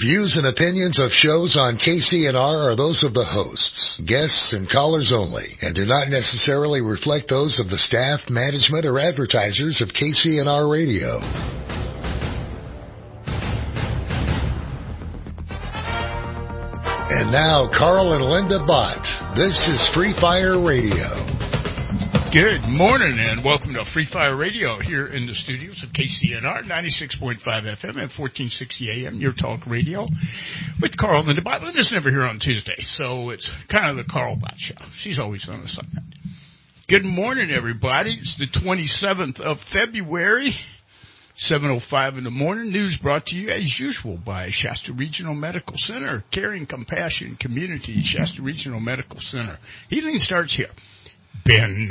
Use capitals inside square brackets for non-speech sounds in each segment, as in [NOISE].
Views and opinions of shows on KCNR are those of the hosts, guests, and callers only, and do not necessarily reflect those of the staff, management, or advertisers of KCNR Radio. And now, Carl and Linda Bott. This is Free Fire Radio. Good morning and welcome to Free Fire Radio here in the studios of KCNR 96.5 FM at 1460 AM, your talk radio with Carl and Linda Bott. Linda's never here on Tuesday, so it's kind of the Carl Bott show. She's always on the Sunday. Good morning, everybody. It's the 27th of February. 7.05 in the morning. News brought to you as usual by Shasta Regional Medical Center. Caring Compassion Community, Shasta Regional Medical Center. Healing starts here. Ben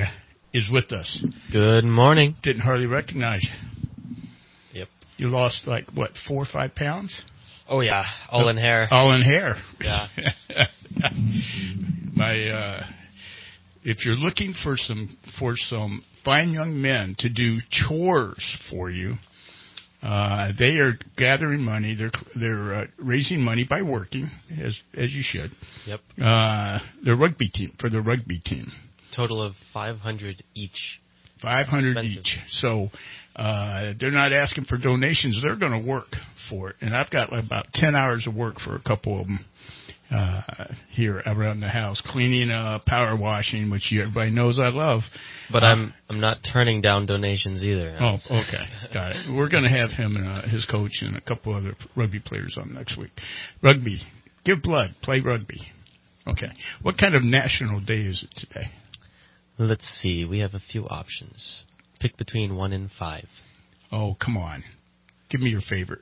is with us. Good morning. Didn't hardly recognize you. Yep. You lost like, what, four or five pounds? Oh yeah, all in hair. All in hair. Yeah. [LAUGHS] My, uh, if you're looking for some, for some fine young men to do chores for you, uh, they are gathering money. They're they're uh, raising money by working, as as you should. Yep. Uh, the rugby team for the rugby team. Total of 500 each. Five hundred Expensive. each. So uh, they're not asking for donations. They're going to work for it, and I've got about ten hours of work for a couple of them uh, here around the house, cleaning up, power washing, which everybody knows I love. But I'm I'm not turning down donations either. Oh, okay, got it. We're going to have him and uh, his coach and a couple other rugby players on next week. Rugby, give blood, play rugby. Okay. What kind of national day is it today? Let's see. We have a few options. Pick between one and five. Oh, come on. Give me your favorite.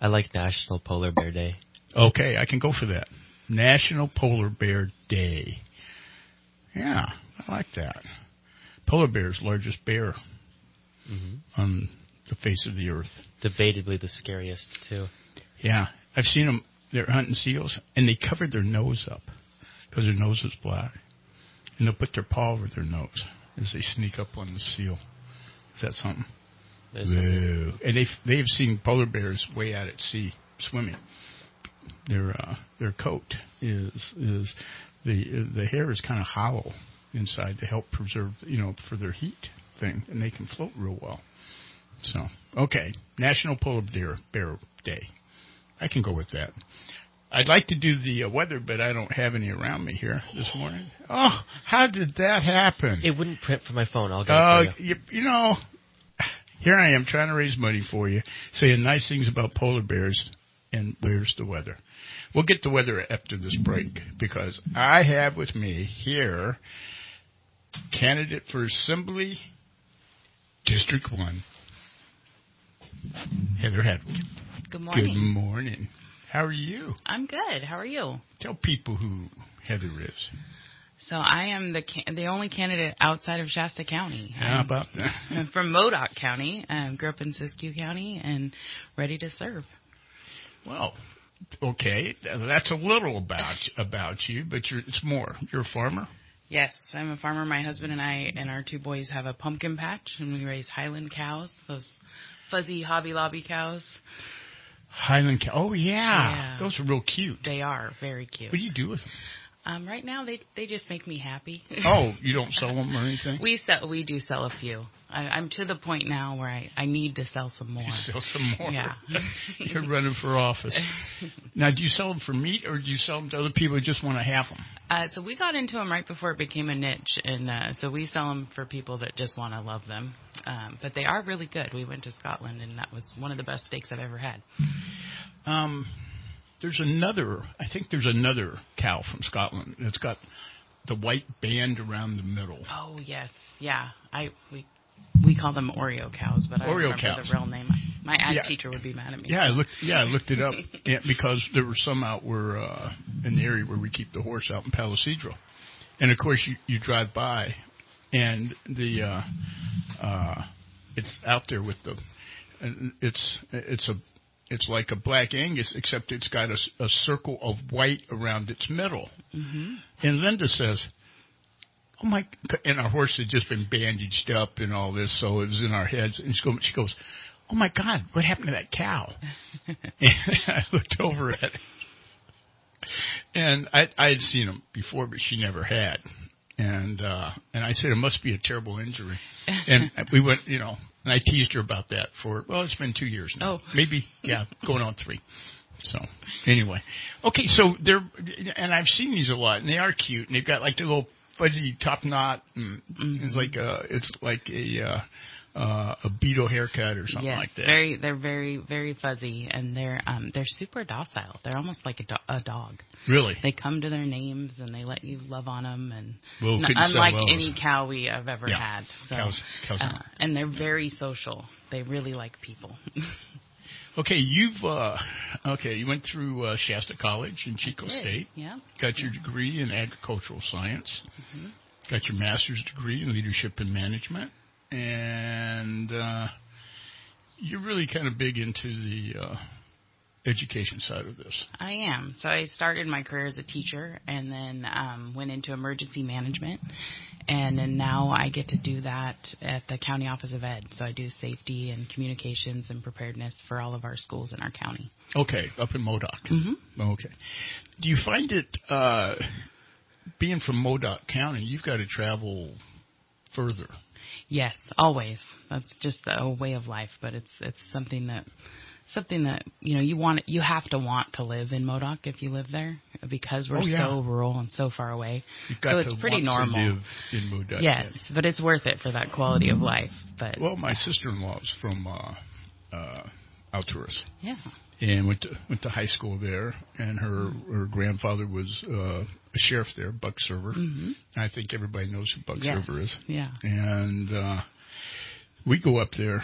I like National Polar Bear Day. Okay, I can go for that. National Polar Bear Day. Yeah, I like that. Polar bear's largest bear hmm on the face of the earth. Debatably the scariest too. Yeah, I've seen them. They're hunting seals, and they covered their nose up because their nose is black, and they'll put their paw over their nose as they sneak up on the seal. Is that something? And they've they've seen polar bears way out at sea swimming. Their uh, their coat is is the the hair is kind of hollow inside to help preserve you know for their heat thing, and they can float real well. So okay, National Polar Bear Bear Day. I can go with that. I'd like to do the uh, weather, but I don't have any around me here this morning. Oh, how did that happen? It wouldn't print from my phone. I'll get Oh, it for you. you, you know, here I am trying to raise money for you, saying nice things about polar bears, and where's the weather? We'll get the weather after this break because I have with me here candidate for Assembly District 1, Heather Hadwick. Good morning. Good morning. How are you? I'm good. How are you? Tell people who Heather is. So I am the ca- the only candidate outside of Shasta County. How I'm, about that? I'm [LAUGHS] from Modoc County. Um, grew up in Siskiyou County and ready to serve. Well, okay, that's a little about about you, but you're, it's more. You're a farmer. Yes, I'm a farmer. My husband and I and our two boys have a pumpkin patch, and we raise Highland cows. Those fuzzy Hobby Lobby cows. Highland cow. Oh yeah. Yeah. those are real cute. They are very cute. What do you do with them? Um, right now, they they just make me happy. [LAUGHS] Oh, you don't sell them or anything? we sell we do sell a few. I, I'm to the point now where I I need to sell some more. You sell some more. Yeah. [LAUGHS] You're running for office. [LAUGHS] Now, do you sell them for meat or do you sell them to other people who just want to have them? Uh, so we got into them right before it became a niche, and uh, so we sell them for people that just want to love them. Um, but they are really good. We went to Scotland, and that was one of the best steaks I've ever had. Um, there's another. I think there's another cow from Scotland. It's got the white band around the middle. Oh yes, yeah. I we we call them Oreo cows, but I don't Oreo remember cows. the real name. My ag Yeah. teacher would be mad at me. Yeah, I looked. Yeah, I looked it up [LAUGHS] yeah, because there were some out where uh, in the area where we keep the horse out in Palo Cedro, and of course you you drive by, and the uh, uh, it's out there with the, and it's it's a it's like a black Angus except it's got a, a circle of white around its middle, hmm and Linda says. Oh my! And our horse had just been bandaged up and all this, so it was in our heads. And she goes, she goes, "Oh my God, what happened to that cow?" [LAUGHS] and I looked over at it, and I I had seen him before, but she never had. And uh and I said it must be a terrible injury. And we went, you know, and I teased her about that for well, it's been two years now, Oh. maybe [LAUGHS] yeah, going on three. So anyway, okay, so they're and I've seen these a lot, and they are cute, and they've got like the little fuzzy top knot, and it's like a it's like a uh, uh, a Beatle haircut or something yes, like that. very they're very very fuzzy and they're um they're super docile. They're almost like a, do- a dog. really, They come to their names and they let you love on them and Well, n- unlike those. any cow we have ever Yeah. had. So, Cows- cows uh, and they're very social. They really like people. [LAUGHS] okay, you've uh, okay, you went through uh, Shasta College in Chico State, Yeah. got your degree in agricultural science, Mm-hmm. got your master's degree in leadership and management, and uh, you're really kind of big into the uh, education side of this. I am. So I started my career as a teacher and then um, went into emergency management. And then now I get to do that at the County Office of Ed. So I do safety and communications and preparedness for all of our schools in our county. Okay, up in Modoc. Mm-hmm. Okay. Do you find it uh, being from Modoc County, you've got to travel further? Yes, always. That's just a way of life, but it's it's something that something that you know you want you have to want to live in Modoc if you live there because we're Oh, yeah. so rural and so far away. You've got so it's pretty normal. to live in Modoc. Yes, but it's worth it for that quality of life. But Well, my sister-in-law's from uh, uh, Alturas yeah, and went to went to high school there, and her her grandfather was uh, a sheriff there, Buck Server. hmm I think everybody knows who Buck yes, Server is. yeah, and uh, we go up there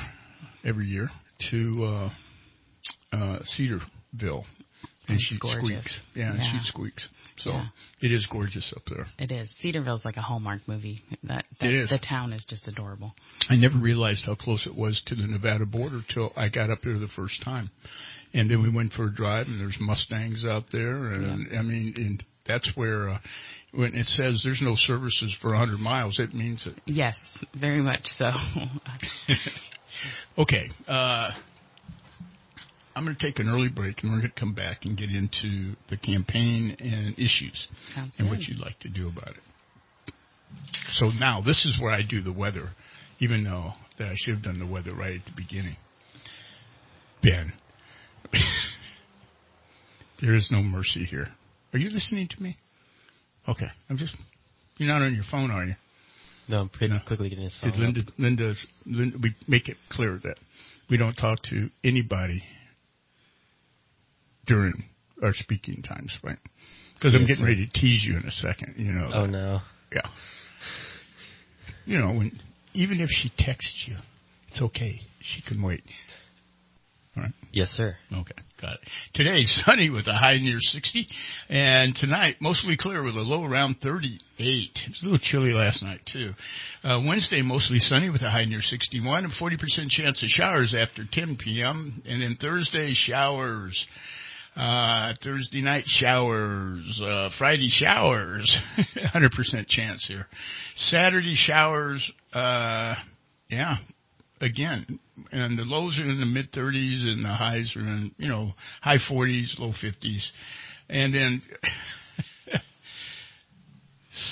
every year to uh, uh, Cedarville, and she squeaks. Yeah, Yeah. she squeaks. So Yeah. it is gorgeous up there. it is. Cedarville's like a Hallmark movie. That, that It is. the town is just adorable. I never realized how close it was to the Nevada border till I got up there the first time, and then we went for a drive, and there's Mustangs out there, and I mean, and that's where. Uh, when it says there's no services for 100 miles, it means it. Yes, very much so. [LAUGHS] [LAUGHS] Okay. Uh, I'm going to take an early break, and we're going to come back and get into the campaign and issues Sounds and good. what you'd like to do about it. So now this is where I do the weather, even though that I should have done the weather right at the beginning. Ben, [LAUGHS] there is no mercy here. Are you listening to me? Okay, I'm just. You're not on your phone, are you? No, I'm pretty No. quickly getting this song Did Linda. Linda's, Linda, we make it clear that we don't talk to anybody during our speaking times, right? Because I'm getting ready to tease you in a second. You know. Oh no. Yeah. You know, when even if she texts you, it's okay. She can wait. All right. Yes, sir. Okay, got it. Today's [LAUGHS] sunny with a high near 60, and tonight mostly clear with a low around 38. It was a little chilly last night too. Uh, Wednesday mostly sunny with a high near 61 and 40% chance of showers after 10 p.m. And then Thursday showers. Uh, Thursday night showers, uh, Friday showers, [LAUGHS] 100% chance here. Saturday showers, uh, yeah, again, and the lows are in the mid 30s and the highs are in, you know, high 40s, low 50s. And then [LAUGHS]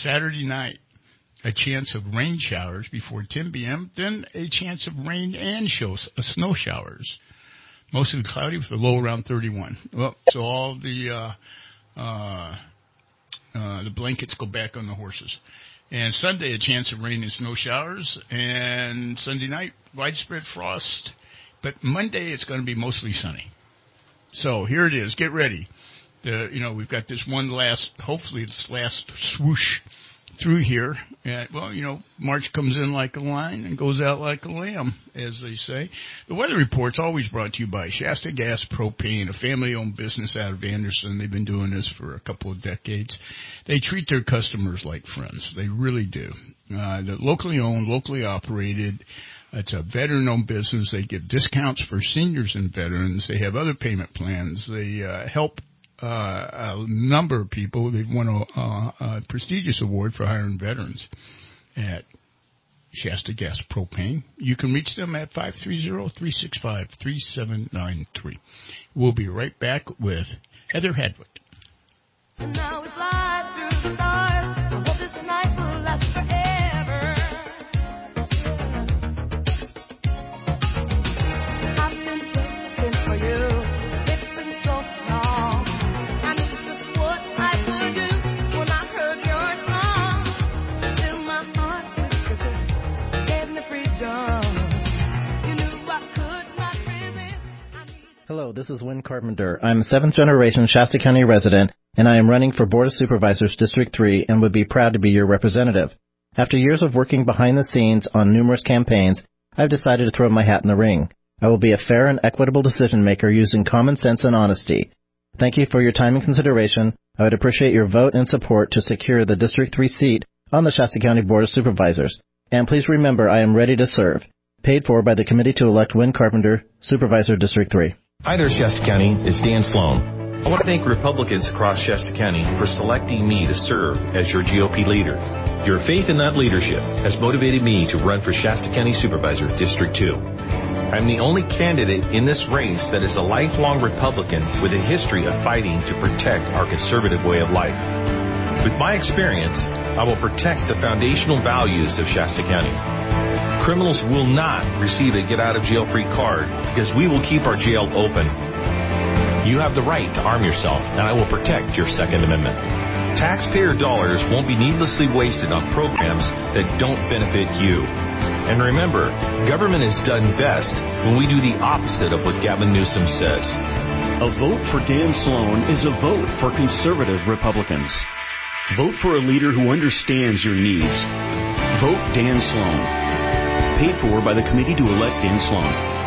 Saturday night, a chance of rain showers before 10 p.m., then a chance of rain and shows, uh, snow showers. Mostly cloudy with a low around 31. Well, so all the, uh, uh, uh, the blankets go back on the horses. And Sunday, a chance of rain and snow showers. And Sunday night, widespread frost. But Monday, it's going to be mostly sunny. So here it is. Get ready. The, you know, we've got this one last, hopefully this last swoosh through here. And, well, you know, March comes in like a lion and goes out like a lamb, as they say. The weather report's always brought to you by Shasta Gas Propane, a family-owned business out of Anderson. They've been doing this for a couple of decades. They treat their customers like friends. They really do. Uh, they're locally owned, locally operated. It's a veteran-owned business. They give discounts for seniors and veterans. They have other payment plans. They uh, help uh, a number of people. They've won a, a prestigious award for hiring veterans at Shasta Gas Propane. You can reach them at 530-365-3793. We'll be right back with Heather Hadwick. Hello, this is Win Carpenter. I'm a seventh generation Shasta County resident, and I am running for Board of Supervisors District 3 and would be proud to be your representative. After years of working behind the scenes on numerous campaigns, I've decided to throw my hat in the ring. I will be a fair and equitable decision maker using common sense and honesty. Thank you for your time and consideration. I would appreciate your vote and support to secure the District 3 seat on the Shasta County Board of Supervisors. And please remember I am ready to serve. Paid for by the Committee to Elect Win Carpenter, Supervisor District 3. Hi there, Shasta County. It's Dan Sloan. I want to thank Republicans across Shasta County for selecting me to serve as your GOP leader. Your faith in that leadership has motivated me to run for Shasta County Supervisor District 2. I'm the only candidate in this race that is a lifelong Republican with a history of fighting to protect our conservative way of life. With my experience, I will protect the foundational values of Shasta County. Criminals will not receive a get out of jail free card because we will keep our jail open. You have the right to arm yourself, and I will protect your Second Amendment. Taxpayer dollars won't be needlessly wasted on programs that don't benefit you. And remember, government is done best when we do the opposite of what Gavin Newsom says. A vote for Dan Sloan is a vote for conservative Republicans. Vote for a leader who understands your needs. Vote Dan Sloan paid for by the Committee to Elect Dan Sloan.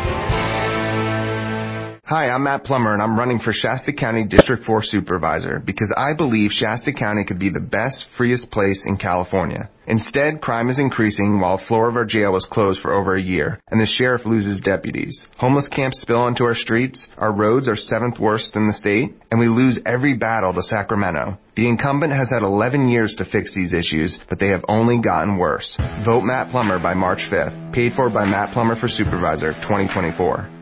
Hi, I'm Matt Plummer and I'm running for Shasta County District 4 Supervisor because I believe Shasta County could be the best, freest place in California. Instead, crime is increasing while a floor of our jail was closed for over a year and the sheriff loses deputies. Homeless camps spill onto our streets, our roads are seventh worst in the state, and we lose every battle to Sacramento. The incumbent has had 11 years to fix these issues, but they have only gotten worse. Vote Matt Plummer by March 5th. Paid for by Matt Plummer for Supervisor 2024.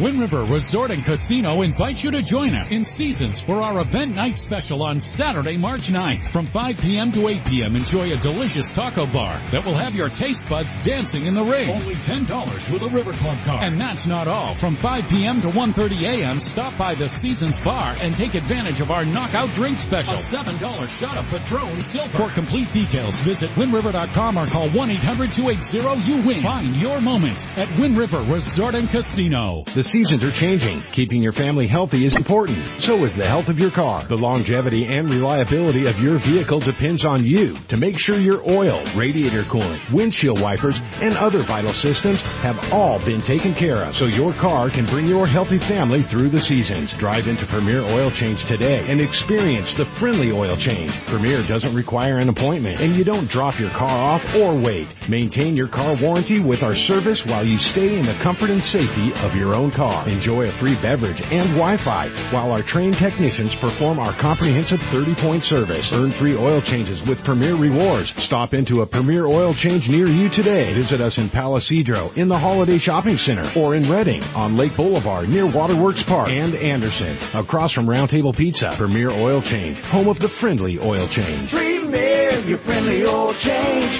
Wind River Resort and Casino invites you to join us in Seasons for our event night special on Saturday, March 9th. From 5 p.m. to 8 p.m., enjoy a delicious taco bar that will have your taste buds dancing in the ring. Only $10 with a River Club card. And that's not all. From 5 p.m. to 1.30 a.m., stop by the Seasons Bar and take advantage of our knockout drink special. A $7 shot of Patron Silver. For complete details, visit windriver.com or call 1-800-280-YOU-WIN. Find your moment at Wind River Resort and Casino. The seasons are changing. Keeping your family healthy is important. So is the health of your car. The longevity and reliability of your vehicle depends on you to make sure your oil, radiator coolant, windshield wipers, and other vital systems have all been taken care of so your car can bring your healthy family through the seasons. Drive into Premier Oil Change today and experience the friendly oil change. Premier doesn't require an appointment and you don't drop your car off or wait. Maintain your car warranty with our service while you stay in the comfort and safety of own car. Enjoy a free beverage and Wi-Fi while our trained technicians perform our comprehensive 30-point service. Earn free oil changes with Premier Rewards. Stop into a Premier Oil Change near you today. Visit us in Palo Cedro, in the Holiday Shopping Center, or in Redding, on Lake Boulevard, near Waterworks Park, and Anderson, across from Roundtable Pizza. Premier Oil Change, home of the friendly oil change. Premier, your friendly oil change.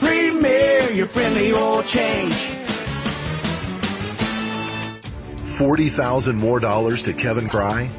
Premier, your friendly oil change. 40,000 more dollars to Kevin Crye?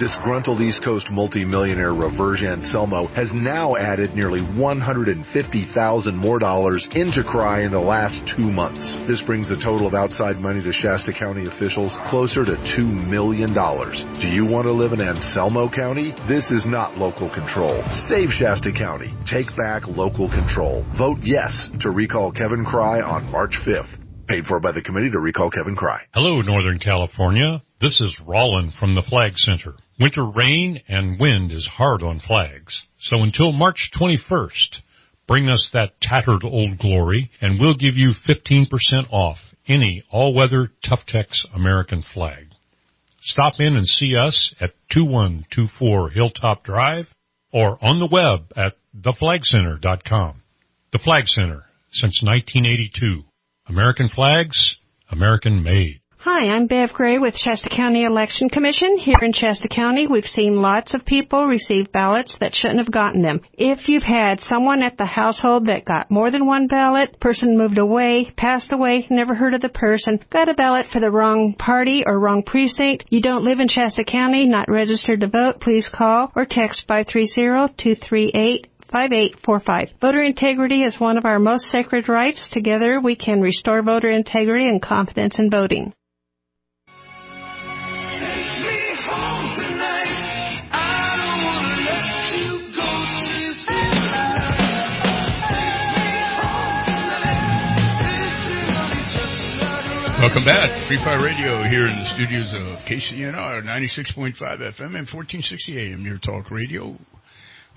Disgruntled East Coast multimillionaire Reverge Anselmo has now added nearly 150,000 more dollars into Crye in the last two months. This brings the total of outside money to Shasta County officials closer to $2 million. Do you want to live in Anselmo County? This is not local control. Save Shasta County. Take back local control. Vote yes to recall Kevin Crye on March 5th. Paid for by the committee to recall Kevin Crye. Hello, Northern California. This is Roland from the Flag Center. Winter rain and wind is hard on flags. So until March 21st, bring us that tattered old glory and we'll give you 15% off any all-weather Tough-Tex American flag. Stop in and see us at 2124 Hilltop Drive or on the web at theflagcenter.com. The Flag Center, since 1982. American flags, American made. Hi, I'm Bev Gray with Shasta County Election Commission. Here in Shasta County, we've seen lots of people receive ballots that shouldn't have gotten them. If you've had someone at the household that got more than one ballot, person moved away, passed away, never heard of the person, got a ballot for the wrong party or wrong precinct, you don't live in Shasta County, not registered to vote, please call or text 530-238 5845. Voter integrity is one of our most sacred rights. Together we can restore voter integrity and confidence in voting. Welcome back. Free Fire Radio here in the studios of KCNR 96.5 FM and 1460 AM, your talk radio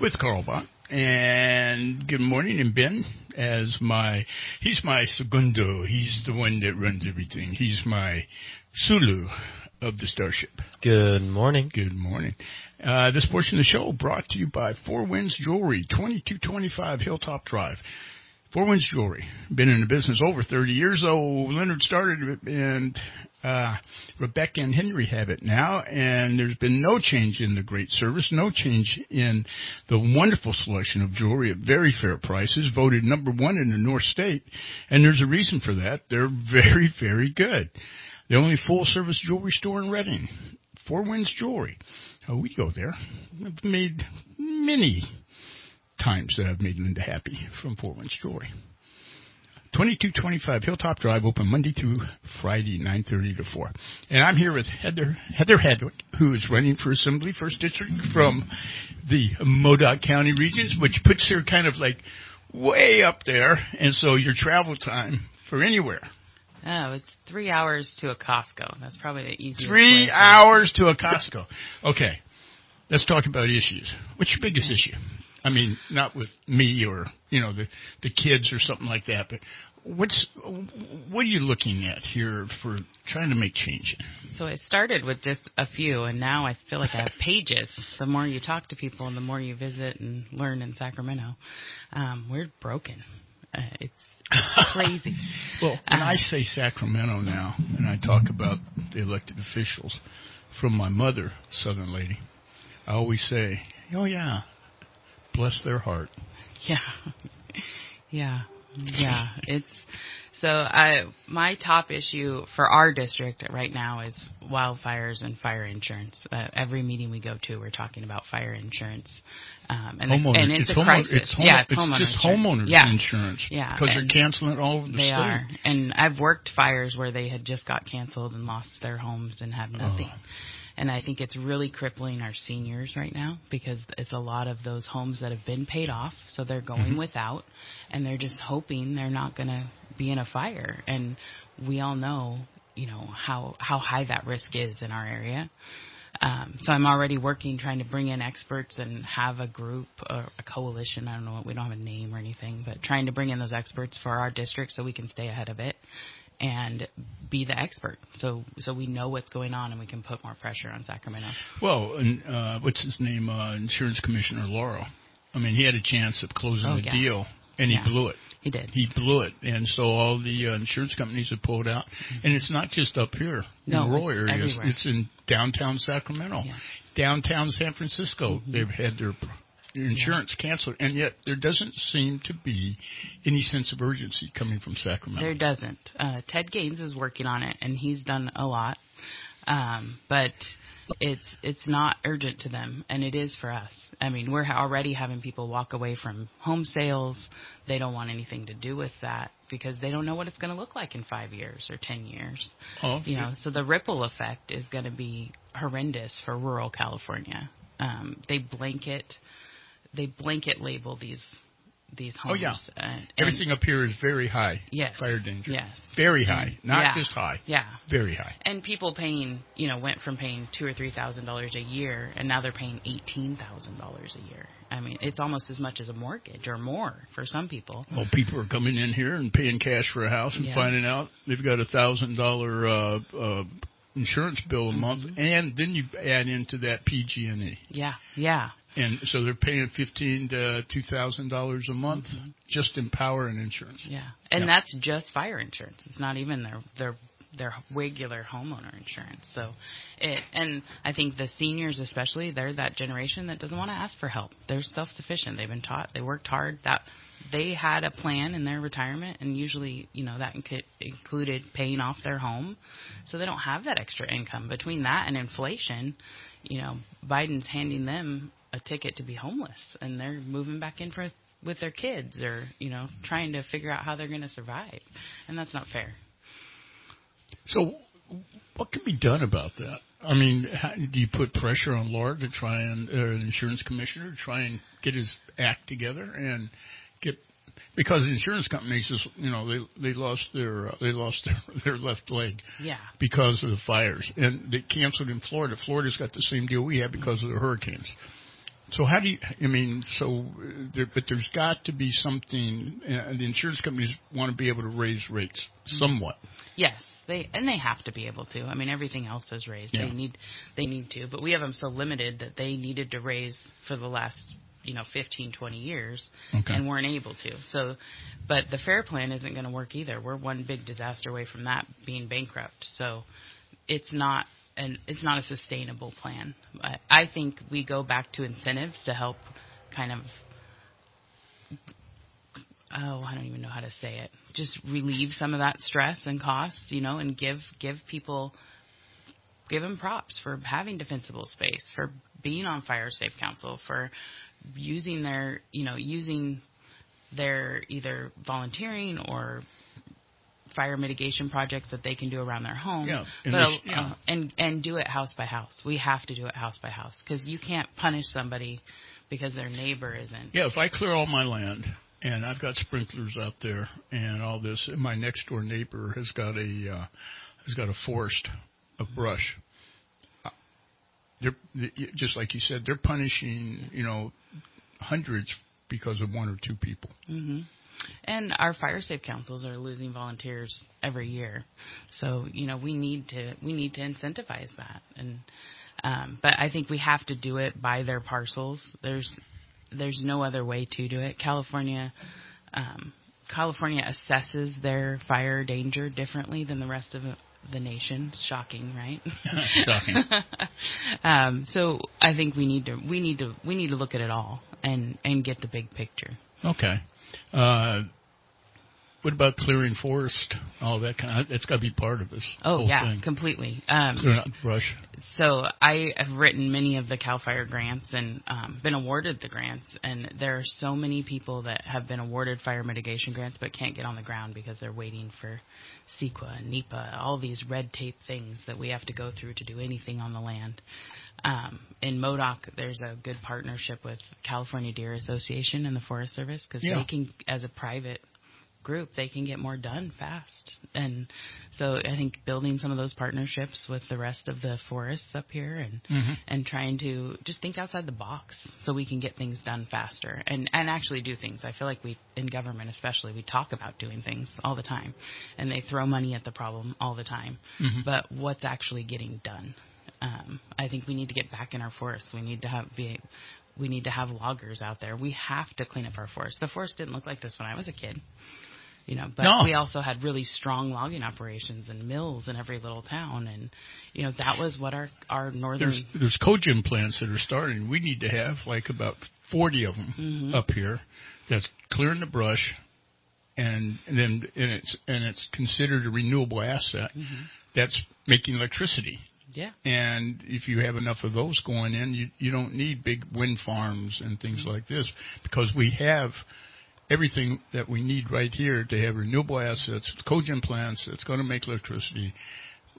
with Carl Bott. And good morning, and Ben as my, he's my segundo. He's the one that runs everything. He's my Sulu of the Starship. Good morning. Good morning. Uh, this portion of the show brought to you by Four Winds Jewelry, 2225 Hilltop Drive. Four Winds Jewelry. Been in the business over 30 years, though. Leonard started it, and uh, Rebecca and Henry have it now, and there's been no change in the great service, no change in the wonderful selection of jewelry at very fair prices, voted number one in the North State, and there's a reason for that. They're [LAUGHS] very, very good. The only full service jewelry store in Redding, Four Winds Jewelry. Oh, we go there. We've made many times that I've made Linda happy from Four Winds Jewelry. 2225 Hilltop Drive, open Monday through Friday, 9.30 to 4. And I'm here with Heather, Heather Hadwick, who is running for Assembly First District from the Modoc County regions, which puts her kind of like way up there. And so your travel time for anywhere. Oh, it's three hours to a Costco. That's probably the easiest. Three hours to a Costco. Okay. Let's talk about issues. What's your biggest issue? I mean, not with me or you know the the kids or something like that, but what's what are you looking at here for trying to make change? So I started with just a few, and now I feel like I have [LAUGHS] pages. the more you talk to people, and the more you visit and learn in Sacramento, um, we're broken. Uh, it's crazy. [LAUGHS] well, when um, I say Sacramento now, and I talk about the elected officials, from my mother, Southern lady, I always say, "Oh yeah, bless their heart. [LAUGHS] Yeah. Yeah. Yeah. It's so I my top issue for our district right now is wildfires and fire insurance. Uh, every meeting we go to, we're talking about fire insurance. Um, and, homeowner. and it's, it's a crisis. It's home, yeah, it's, it's homeowner just insurance. homeowners yeah. insurance. Yeah, because they're canceling it all over the they state. are. And I've worked fires where they had just got canceled and lost their homes and have nothing. Oh. And I think it's really crippling our seniors right now because it's a lot of those homes that have been paid off, so they're going mm-hmm. without, and they're just hoping they're not going to be in a fire. And we all know, you know, how how high that risk is in our area. Um, so I'm already working trying to bring in experts and have a group or a coalition. I don't know. We don't have a name or anything, but trying to bring in those experts for our district so we can stay ahead of it and be the expert. So so we know what's going on and we can put more pressure on Sacramento. Well, and uh, what's his name? Uh, Insurance Commissioner Lara. I mean, he had a chance of closing oh, the yeah. deal, and yeah. he blew it. He did. He blew it, and so all the uh, insurance companies have pulled out. Mm-hmm. And it's not just up here no, in rural it's areas; everywhere. it's in downtown Sacramento, yeah. downtown San Francisco. Mm-hmm. They've had their insurance yeah. canceled, and yet there doesn't seem to be any sense of urgency coming from Sacramento. There doesn't. Uh, Ted Gaines is working on it, and he's done a lot, um, but it's it's not urgent to them, and it is for us. I mean, we're already having people walk away from home sales. They don't want anything to do with that because they don't know what it's going to look like in five years or ten years. Oh, you know, so the ripple effect is going to be horrendous for rural California. Um, they blanket they blanket label these these homes. Oh yeah, and, everything up here is very high. Yes, fire danger. Yes, very high, not yeah. just high. Yeah, very high. And people paying, you know, went from paying two or three thousand dollars a year, and now they're paying eighteen thousand dollars a year. I mean, it's almost as much as a mortgage or more for some people. Well, people are coming in here and paying cash for a house and Yeah. finding out they've got a thousand dollar uh, uh, insurance bill a month, Mm-hmm. and then you add into that PG&E. Yeah, yeah. And so they're paying fifteen to two thousand dollars a month Mm-hmm. just in power and insurance. Yeah, and Yeah. that's just fire insurance. It's not even their their their regular homeowner insurance. So, it and I think the seniors especially, they're that generation that doesn't want to ask for help. They're self sufficient. They've been taught. They worked hard. That they had a plan in their retirement, and usually, you know, that inc- included paying off their home, so they don't have that extra income. Between that and inflation, you know, Biden's handing them a ticket to be homeless, and they're moving back in for with their kids, or you know, trying to figure out how they're going to survive, and that's not fair. So, what can be done about that? I mean, how, do you put pressure on Lara to try and uh, the insurance commissioner to try and get his act together and get because the insurance companies just you know they they lost their uh, they lost their [LAUGHS] their left leg Yeah. because of the fires and they canceled in Florida. Florida's got the same deal we have because of the hurricanes. So how do you? I mean, so uh, there, but there's got to be something. Uh, the insurance companies want to be able to raise rates somewhat. Yes, they and they have to be able to. I mean, everything else is raised. Yeah. They need they need to, but we have them so limited that they needed to raise for the last you know 15 20 years Okay. and weren't able to so but the fair plan isn't going to work either we're one big disaster away from that being bankrupt so it's not and it's not a sustainable plan I, I think we go back to incentives to help kind of oh, I don't even know how to say it. Just relieve some of that stress and cost, you know, and give give people give them props for having defensible space, for being on Fire Safe Council, for using their, you know, using their either volunteering or fire mitigation projects that they can do around their home. Yeah, and but, uh, yeah. and and do it house by house. We have to do it house by house because you can't punish somebody because their neighbor isn't. Yeah, if I clear all my land and I've got sprinklers out there and all this, and my next door neighbor has got a uh, has got a forest of brush. uh, They're they- just like you said. They're punishing you know hundreds because of one or two people. hmm And our fire safe councils are losing volunteers every year, so you know we need to we need to incentivize that. And um, but I think we have to do it by their parcels. There's there's no other way to do it. California. Um, California assesses their fire danger differently than the rest of the nation. Shocking, right? [LAUGHS] Shocking. [LAUGHS] um, so I think we need to we need to we need to look at it all and and get the big picture. Okay. Uh, what about clearing forest? All that kind of. It's got to be part of this. Oh yeah, thing. completely. Um, Clearing out brush. So I have written many of the Cal Fire grants and um, been awarded the grants, and there are so many people that have been awarded fire mitigation grants but can't get on the ground because they're waiting for CEQA NEPA, all these red tape things that we have to go through to do anything on the land. Um, in Modoc, there's a good partnership with California Deer Association and the Forest Service because Yeah. they can, as a private group, they can get more done fast. And so I think building some of those partnerships with the rest of the forests up here and Mhm. and trying to just think outside the box so we can get things done faster and and actually do things. I feel like we in government especially we talk about doing things all the time and they throw money at the problem all the time. Mhm. But what's actually getting done? Um, I think we need to get back in our forests. We need to have be we need to have loggers out there. We have to clean up our forest. The forest didn't look like this when I was a kid. You know, but No. we also had really strong logging operations and mills in every little town and you know, that was what our our northern There's there's cogen plants that are starting. We need to have like about 40 of them Mhm. up here that's clearing the brush, and, and then and it's and it's considered a renewable asset Mhm. that's making electricity. Yeah. And if you have enough of those going in, you you don't need big wind farms and things Mm-hmm. like this because we have everything that we need right here to have renewable assets, cogen plants that's going to make electricity,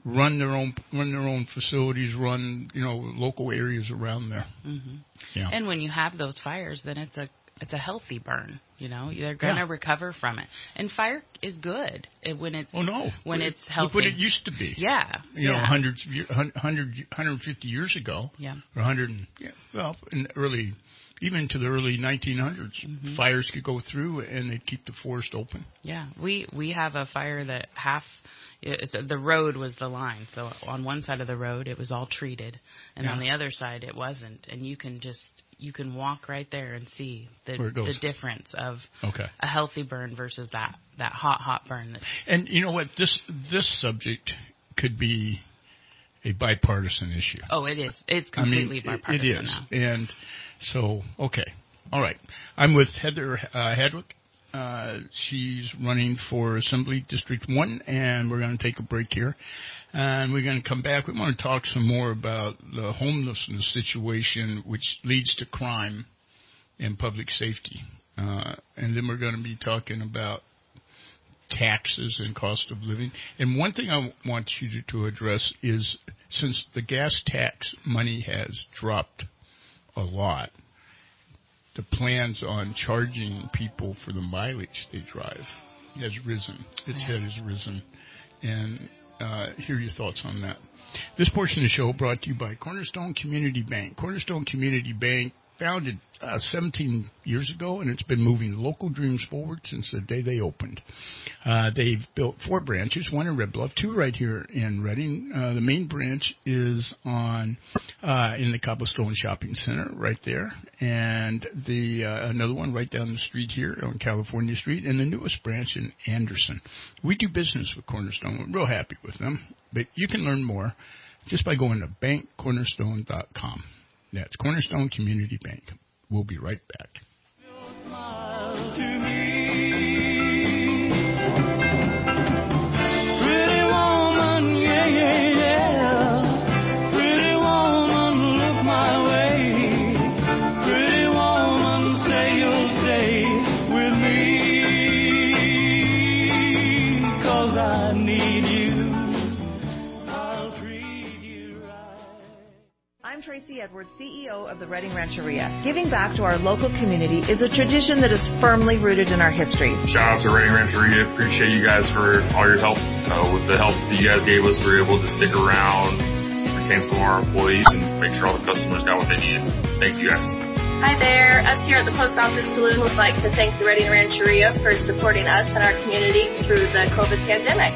run their own run their own facilities, run you know local areas around there. Mhm. Yeah. And when you have those fires, then it's a it's a healthy burn. You know, they're going to Yeah. recover from it. And fire is good when it's Oh no! when Look- it's healthy. Look what it used to be. Yeah. You know, yeah. hundreds of year, hun- 100, 150 years ago. Yeah. Or 100. and- Yeah, well, in the early, even to the early 1900s, Mhm. fires could go through and they'd keep the forest open. Yeah, we we have a fire that half it, the- the road was the line. So on one side of the road it was all treated, and Yeah. on the other side it wasn't. And you can just you can walk right there and see the Where it goes. the difference of Okay. a healthy burn versus that that hot hot burn. That, And you know what? This this subject could be a bipartisan issue. oh, it is. It's I mean, completely bipartisan it is. now. And so, okay. All right. I'm with Heather uh, Hadwick. Uh, she's running for Assembly District 1, and we're going to take a break here. And we're going to come back. We want to talk some more about the homelessness situation, which leads to crime and public safety. Uh, and then we're going to be talking about taxes and cost of living. And one thing I want you to, to address is since the gas tax money has dropped a lot, the plans on charging people for the mileage they drive has risen. Its head has risen. And uh, hear your thoughts on that. This portion of the show brought to you by Cornerstone Community Bank. Cornerstone Community Bank founded uh, 17 years ago, and it's been moving local dreams forward since the day they opened. Uh, they've built four branches, one in Red Bluff, two right here in Redding. Uh, the main branch is on uh, in the Cobblestone Shopping Center, right there, and the uh, another one right down the street here on California Street, and the newest branch in Anderson. We do business with Cornerstone. We're real happy with them, but you can learn more just by going to bankcornerstone.com. That's Cornerstone Community Bank. We'll be right back. Tracy Edwards, CEO of the Redding Rancheria. Giving back to our local community is a tradition that is firmly rooted in our history. Shout out to Redding Rancheria. Appreciate you guys for all your help. Uh, with the help that you guys gave us, we were able to stick around, retain some of our employees, and make sure all the customers got what they needed. Thank you guys. Hi there. Us here at the Post Office Saloon would like to thank the Redding Rancheria for supporting us and our community through the COVID pandemic.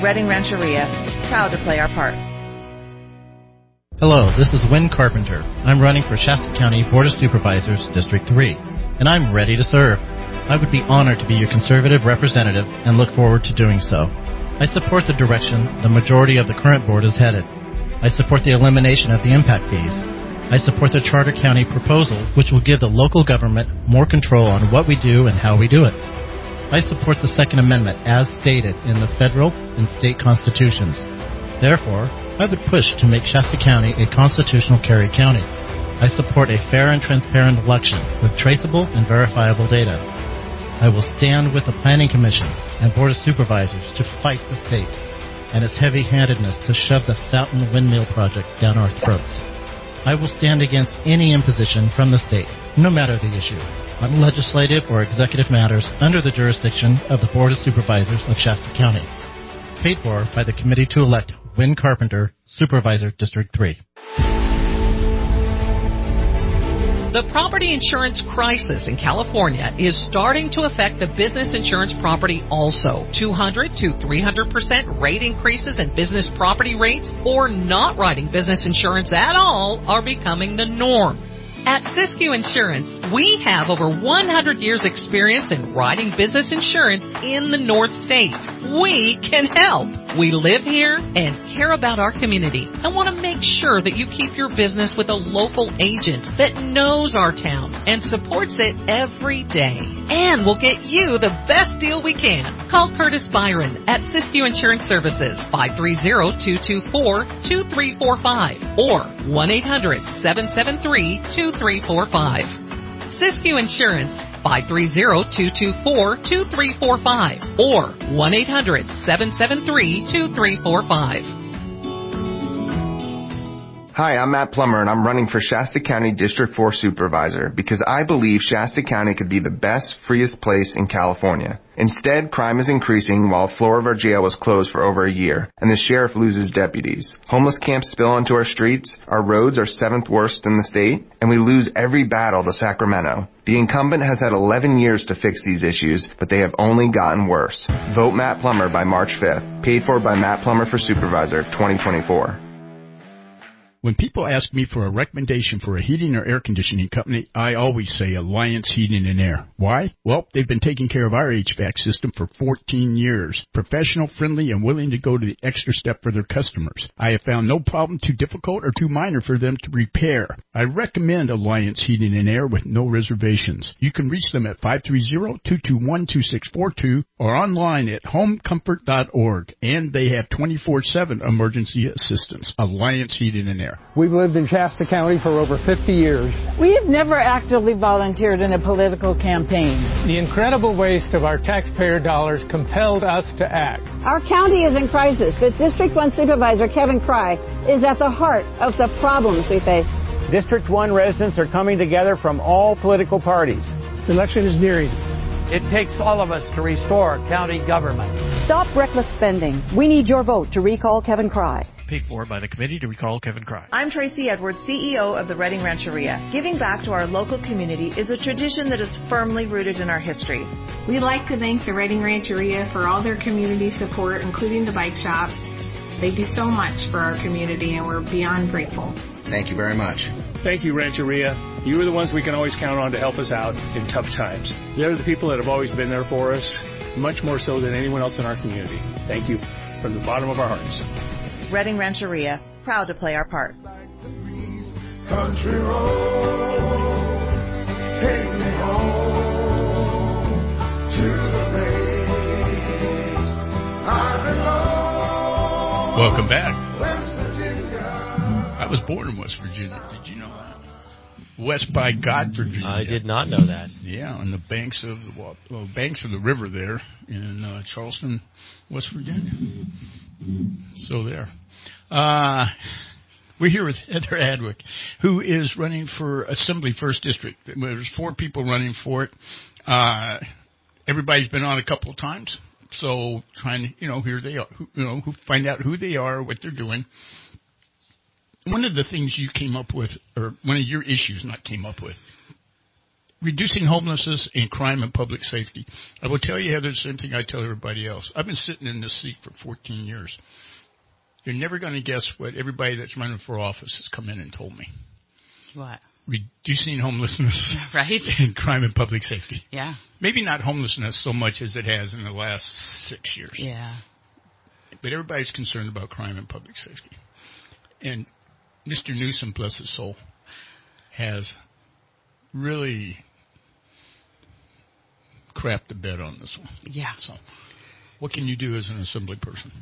Redding Rancheria, proud to play our part. Hello, this is Win Carpenter. I'm running for Shasta County Board of Supervisors, District 3, and I'm ready to serve. I would be honored to be your conservative representative and look forward to doing so. I support the direction the majority of the current board is headed. I support the elimination of the impact fees. I support the Charter County proposal, which will give the local government more control on what we do and how we do it. I support the Second Amendment as stated in the federal and state constitutions. Therefore, I would push to make Shasta County a constitutional carry county. I support a fair and transparent election with traceable and verifiable data. I will stand with the Planning Commission and Board of Supervisors to fight the state and its heavy-handedness to shove the Fountain Windmill project down our throats. I will stand against any imposition from the state, no matter the issue, on legislative or executive matters under the jurisdiction of the Board of Supervisors of Shasta County. Paid for by the Committee to elect Win Carpenter, Supervisor, District 3. The property insurance crisis in California is starting to affect the business insurance property also. 200 to 300% rate increases in business property rates or not writing business insurance at all are becoming the norm. At Siskiyou Insurance, we have over 100 years experience in writing business insurance in the North States. We can help. We live here and care about our community and want to make sure that you keep your business with a local agent that knows our town and supports it every day. And we'll get you the best deal we can. Call Curtis Byron at Siskiyou Insurance Services 530-224-2345 or 1-800-773-2345. Siskiyou Insurance 530-224-2345 or 1-800-773-2345. Hi, I'm Matt Plummer and I'm running for Shasta County District 4 Supervisor because I believe Shasta County could be the best, freest place in California. Instead, crime is increasing while the floor of our jail was closed for over a year and the sheriff loses deputies. Homeless camps spill onto our streets, our roads are seventh worst in the state, and we lose every battle to Sacramento. The incumbent has had 11 years to fix these issues, but they have only gotten worse. Vote Matt Plummer by March 5th. Paid for by Matt Plummer for Supervisor 2024. When people ask me for a recommendation for a heating or air conditioning company, I always say Alliance Heating and Air. Why? Well, they've been taking care of our HVAC system for 14 years. Professional, friendly, and willing to go to the extra step for their customers. I have found no problem too difficult or too minor for them to repair. I recommend Alliance Heating and Air with no reservations. You can reach them at 530-221-2642 or online at homecomfort.org. And they have 24-7 emergency assistance. Alliance Heating and Air. We've lived in Shasta County for over 50 years. We have never actively volunteered in a political campaign. The incredible waste of our taxpayer dollars compelled us to act. Our county is in crisis, but District 1 Supervisor Kevin Crye is at the heart of the problems we face. District 1 residents are coming together from all political parties. The election is nearing. It takes all of us to restore county government. Stop reckless spending. We need your vote to recall Kevin Crye. Paid for by the committee to recall Kevin Crye. I'm Tracy Edwards, CEO of the Redding Rancheria. Giving back to our local community is a tradition that is firmly rooted in our history. We'd like to thank the Redding Rancheria for all their community support, including the bike shop. They do so much for our community, and we're beyond grateful. Thank you very much. Thank you, Rancheria. You are the ones we can always count on to help us out in tough times. They're the people that have always been there for us, much more so than anyone else in our community. Thank you from the bottom of our hearts. Redding Rancheria, proud to play our part. Country roads, take me home to the place I belong. Welcome back. I was born in West Virginia. Did you know that? West by God, Virginia. I did not know that. Yeah, on the banks of the well, well, banks of the river there in uh, Charleston, West Virginia. So there. Uh, we're here with Heather Hadwick, who is running for Assembly First District. There's four people running for it. Uh, everybody's been on a couple of times, so trying to, you know, here they are, you know, find out who they are, what they're doing. One of the things you came up with, or one of your issues, not came up with, reducing homelessness and crime and public safety. I will tell you, Heather, the same thing I tell everybody else. I've been sitting in this seat for 14 years. You're never going to guess what everybody that's running for office has come in and told me. What? Reducing homelessness [LAUGHS] Right. [LAUGHS] and crime and public safety. Yeah. Maybe not homelessness so much as it has in the last six years. Yeah. But everybody's concerned about crime and public safety. And Mr. Newsom, bless his soul, has really crapped the bed on this one. Yeah. So, what can you do as an assembly person?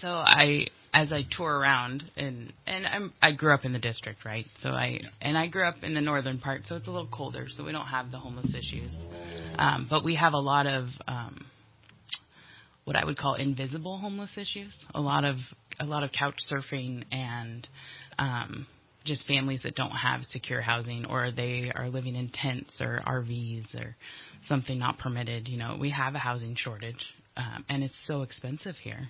So I, as I tour around, and and I'm I grew up in the district, right? So I and I grew up in the northern part, so it's a little colder, so we don't have the homeless issues, um, but we have a lot of um, what I would call invisible homeless issues. A lot of a lot of couch surfing and um, just families that don't have secure housing or they are living in tents or RVs or something not permitted. You know, we have a housing shortage, um, and it's so expensive here.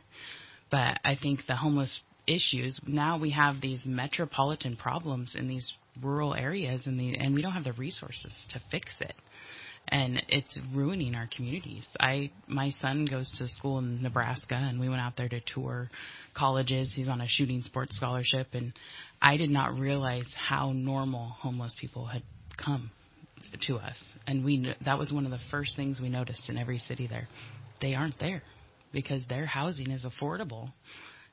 But I think the homeless issues now we have these metropolitan problems in these rural areas, and the and we don't have the resources to fix it and it's ruining our communities. I my son goes to school in Nebraska and we went out there to tour colleges. He's on a shooting sports scholarship and I did not realize how normal homeless people had come to us. And we that was one of the first things we noticed in every city there. They aren't there because their housing is affordable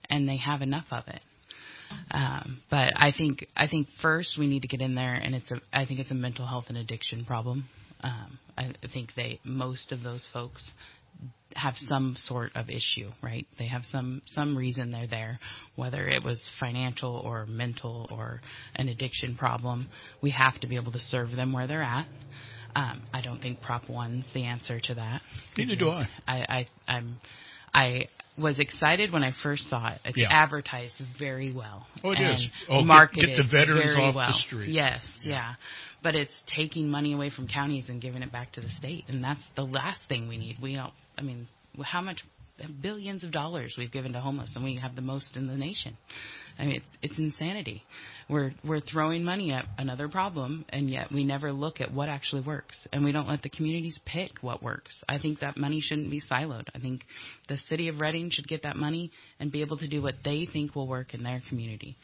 and they have enough of it. Um, but I think I think first we need to get in there, and it's a I think it's a mental health and addiction problem. Um, I think they most of those folks have some sort of issue, right? They have some some reason they're there, whether it was financial or mental or an addiction problem. We have to be able to serve them where they're at. Um, I don't think Prop One's the answer to that. Neither do I. I, I I'm I was excited when I first saw it. It's Yeah. advertised very well. Oh, it and is. Oh, get- marketed get the veterans off the well. street. Yes, yeah. But it's taking money away from counties and giving it back to the state, and that's the last thing we need. We don't. I mean, how much billions of dollars we've given to homeless, and we have the most in the nation. I mean, it's, it's insanity. We're we're throwing money at another problem, and yet we never look at what actually works, and we don't let the communities pick what works. I think that money shouldn't be siloed. I think the city of Redding should get that money and be able to do what they think will work in their community,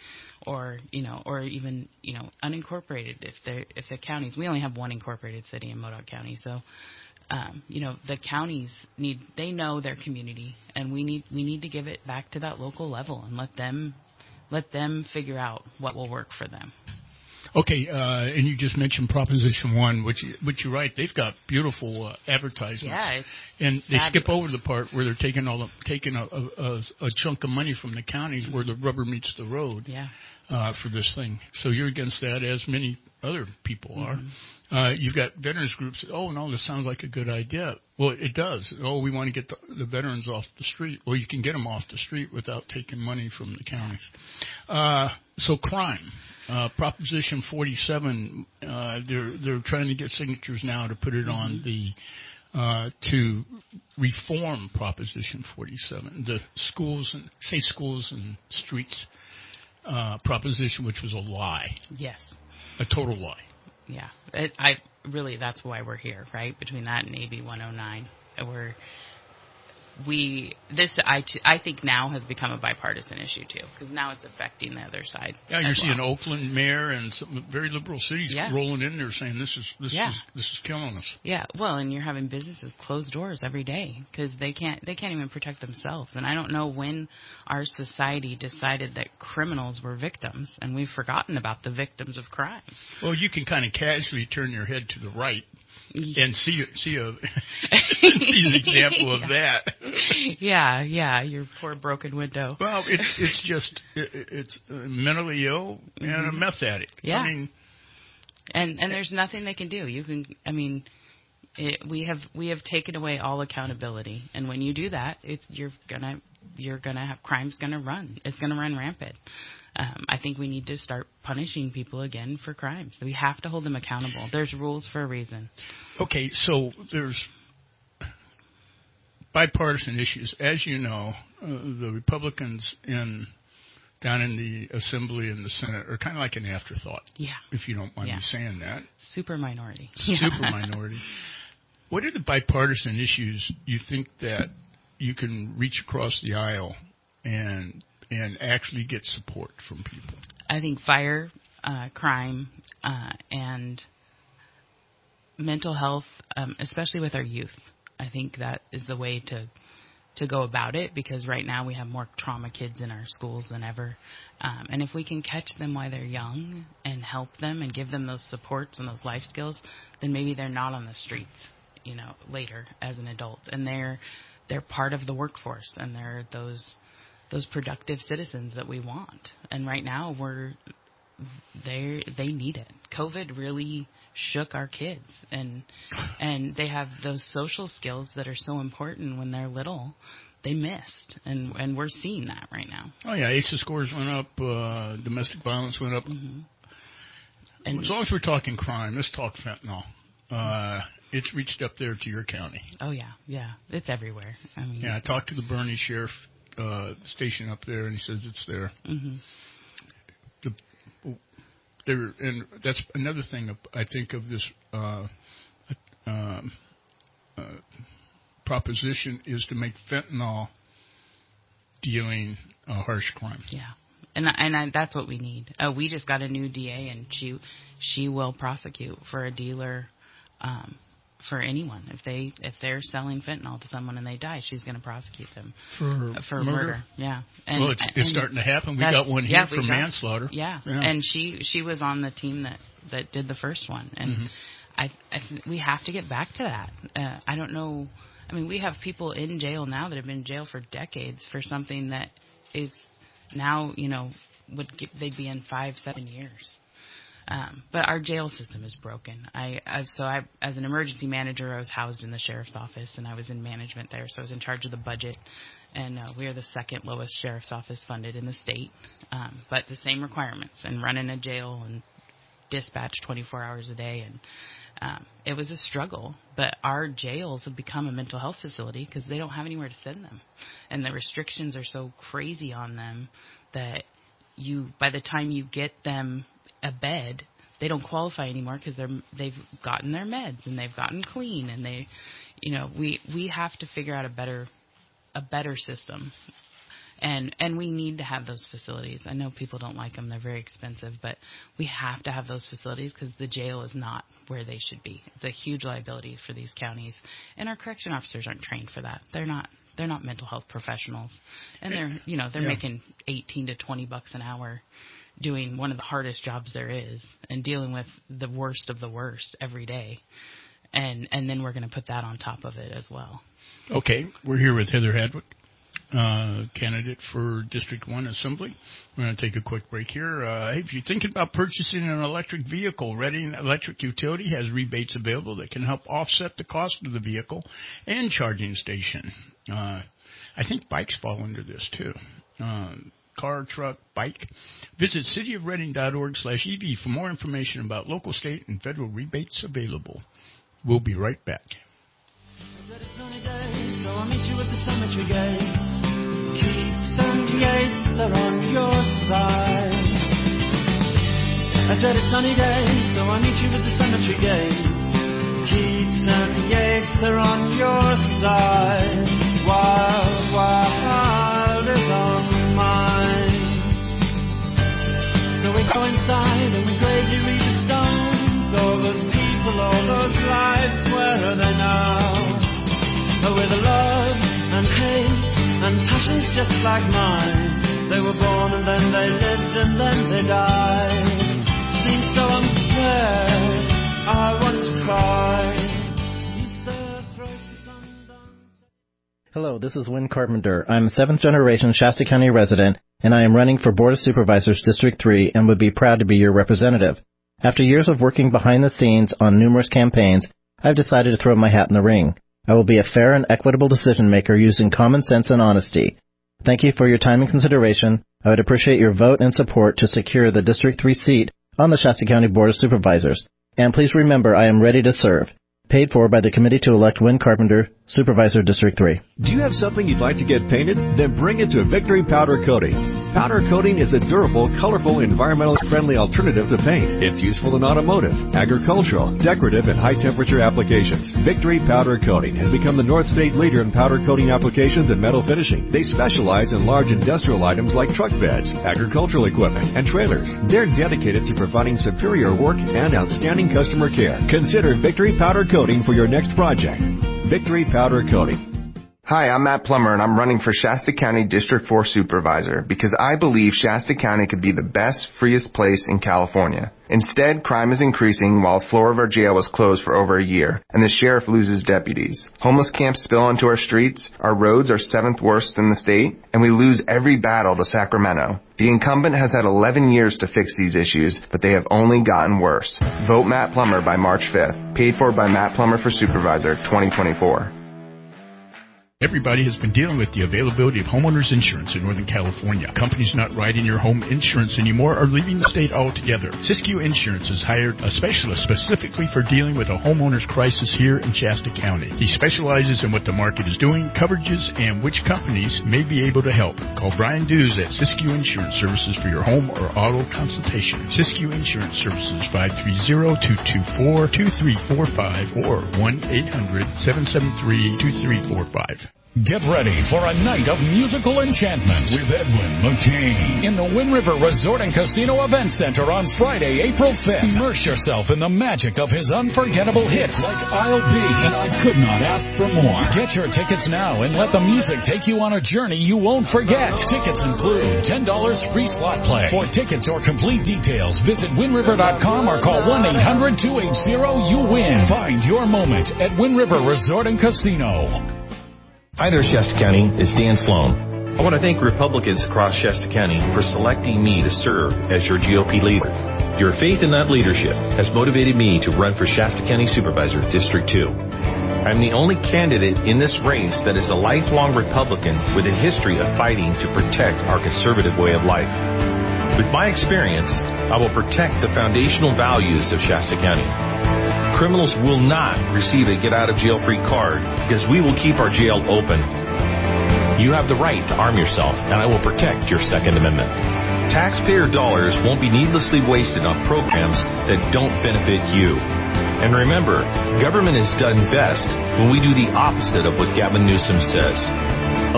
or you know, or even you know, unincorporated if they if the counties. We only have one incorporated city in Modoc County, so um, you know the counties need they know their community and we need we need to give it back to that local level and let them let them figure out what will work for them Okay, uh, and you just mentioned Proposition One, which which you're right. They've got beautiful uh, advertisements. Yeah, and they fabulous. skip over the part where they're taking all the, taking a, a, a chunk of money from the counties where the rubber meets the road. Yeah. Uh, for this thing, so you're against that, as many other people are. Mm-hmm. Uh, you've got veterans groups. That, oh no, this sounds like a good idea. Well, it does. Oh, we want to get the, the veterans off the street. Well, you can get them off the street without taking money from the counties. Uh, so crime. Uh, Proposition 47, uh, they're they're trying to get signatures now to put it on the uh, to reform Proposition 47, the schools and say schools and streets uh, proposition, which was a lie, yes. A total lie. yeah. It, I really that's why we're here right? Between that and AB 109 we're we this I t- I think now has become a bipartisan issue too because now it's affecting the other side. Yeah, you're as seeing. Oakland mayor and some very liberal cities Yeah. rolling in there saying this is this Yeah. is this is killing us. Yeah, well, and you're having businesses close doors every day because they can't they can't even protect themselves. And I don't know when our society decided that criminals were victims, and we've forgotten about the victims of crime. Well, you can kind of casually turn your head to the right and see see a [LAUGHS] see an example of [LAUGHS] that. yeah, yeah, your poor broken window. Well, it's it's just it, it's mentally ill and a Mhm. meth addict. Yeah. I mean, and and there's nothing they can do. You can, I mean, it, we have we have taken away all accountability, and when you do that, it's you're gonna you're gonna have crime's gonna run. It's gonna run rampant. Um, I think we need to start punishing people again for crimes. We have to hold them accountable. There's rules for a reason. Okay, so there's bipartisan issues. As you know, uh, the Republicans in down in the Assembly and the Senate are kind of like an afterthought. Yeah. If you don't mind Yeah. me saying that. Super minority. Super [LAUGHS] minority. What are the bipartisan issues you think that you can reach across the aisle and and actually get support from people? I think fire, uh, crime, uh, and mental health, um, especially with our youth. I think that is the way to to go about it because right now we have more trauma kids in our schools than ever. Um, and if we can catch them while they're young and help them and give them those supports and those life skills, then maybe they're not on the streets, you know, later as an adult, and they're they're part of the workforce and they're those those productive citizens that we want. And right now we're they they need it. COVID really shook our kids and and they have those social skills that are so important when they're little. They missed and and we're seeing that right now. Oh yeah, ACEs scores went up, uh, domestic violence went up. Mm-hmm. And as long as we're talking crime, let's talk fentanyl. Uh, it's reached up there to your county. Oh yeah, yeah. It's everywhere. I mean Yeah, I talked to the Burney sheriff uh, station up there, and he says it's there. Mhm. The there, and that's another thing I think of this uh, um, uh, proposition is to make fentanyl dealing a harsh crime. Yeah. And and I, that's what we need. Uh, we just got a new DA, and she she will prosecute for a dealer, um, for anyone if they if they're selling fentanyl to someone and they die, she's going to prosecute them For for murder? Yeah. And, Well, it's- it's and starting to happen. We got one here yeah, for manslaughter. Yeah. Yeah. and she she was on the team that that did the first one, and Mhm. I, I th- we have to get back to that. Uh, I don't know. I mean, we have people in jail now that have been in jail for decades for something that is now, you know, would get, they'd be in five, seven years. Um, but our jail system is broken. I, I so I, as an emergency manager, I was housed in the sheriff's office, and I was in management there, so I was in charge of the budget. And uh, we are the second lowest sheriff's office funded in the state, um, but the same requirements and running a jail and dispatch 24 hours a day and um, it was a struggle but our jails have become a mental health facility because they don't have anywhere to send them and the restrictions are so crazy on them that you by the time you get them a bed, they don't qualify anymore because they're they've gotten their meds and they've gotten clean and they, you know, we we have to figure out a better a better system. And and we need to have those facilities. I know people don't like them; they're very expensive, but we have to have those facilities because the jail is not where they should be. It's a huge liability for these counties, and our correction officers aren't trained for that. They're not they're not mental health professionals, and they're you know they're Yeah. making eighteen to twenty bucks an hour doing one of the hardest jobs there is and dealing with the worst of the worst every day. And and then we're going to put that on top of it as well. Okay, we're here with Heather Hadwick, uh, candidate for District 1 Assembly. We're going to take a quick break here. Uh, if you're thinking about purchasing an electric vehicle, Redding Electric Utility has rebates available that can help offset the cost of the vehicle and charging station. Uh, I think bikes fall under this too. Uh, car, truck, bike. Visit cityofredding.org slash EV for more information about local, state, and federal rebates available. We'll be right back. I said it's sunny day, so I'll meet you at the cemetery gates. Keats and Yeats are on your side. Wild, wild And we gravely stones. All those people, all those lives, where are they now? With love and hate and passions just like mine. They were born and then they lived and then they died. Seems so unfair. I want to cry. Hello, this is Win Carpenter. I'm a seventh generation Shasta County resident, and I am running for Board of Supervisors District 3 and would be proud to be your representative. After years of working behind the scenes on numerous campaigns, I've decided to throw my hat in the ring. I will be a fair and equitable decision maker using common sense and honesty. Thank you for your time and consideration. I would appreciate your vote and support to secure the District 3 seat on the Shasta County Board of Supervisors. And please remember I am ready to serve. Paid for by the committee to elect Win Carpenter, Supervisor District 3. Do you have something you'd like to get painted? Then bring it to Victory Powder Coating. Powder coating is a durable, colorful, environmentally friendly alternative to paint. It's useful in automotive, agricultural, decorative, and high temperature applications. Victory Powder Coating has become the North State leader in powder coating applications and metal finishing. They specialize in large industrial items like truck beds, agricultural equipment, and trailers. They're dedicated to providing superior work and outstanding customer care. Consider Victory Powder Coating for your next project. Victory Powder Coating. Hi, I'm Matt Plummer and I'm running for Shasta County District 4 Supervisor because I believe Shasta County could be the best, freest place in California. Instead, crime is increasing while the floor of our jail was closed for over a year and the sheriff loses deputies. Homeless camps spill onto our streets, our roads are seventh worst in the state, and we lose every battle to Sacramento. The incumbent has had 11 years to fix these issues, but they have only gotten worse. Vote Matt Plummer by March 5th. Paid for by Matt Plummer for Supervisor 2024. Everybody has been dealing with the availability of homeowners insurance in Northern California. Companies not writing your home insurance anymore are leaving the state altogether. Siskiyou Insurance has hired a specialist specifically for dealing with a homeowner's crisis here in Shasta County. He specializes in what the market is doing, coverages, and which companies may be able to help. Call Brian Dews at Siskiyou Insurance Services for your home or auto consultation. Siskiyou Insurance Services 530-224-2345 or 1-800-773-2345. Get ready for a night of musical enchantment with Edwin McCain in the Wind River Resort and Casino Event Center on Friday, April 5th. Immerse yourself in the magic of his unforgettable hits like I'll Be and I Could Not Ask for More. Get your tickets now and let the music take you on a journey you won't forget. Tickets include $10 free slot play. For tickets or complete details, visit windriver.com or call 1-800-280-YOU-WIN. Find your moment at Wind River Resort and Casino. Hi there, Shasta County. It's Dan Sloan. I want to thank Republicans across Shasta County for selecting me to serve as your GOP leader. Your faith in that leadership has motivated me to run for Shasta County Supervisor District 2. I'm the only candidate in this race that is a lifelong Republican with a history of fighting to protect our conservative way of life. With my experience, I will protect the foundational values of Shasta County. Criminals will not receive a get out of jail free card because we will keep our jail open. You have the right to arm yourself, and I will protect your Second Amendment. Taxpayer dollars won't be needlessly wasted on programs that don't benefit you. And remember, government is done best when we do the opposite of what Gavin Newsom says.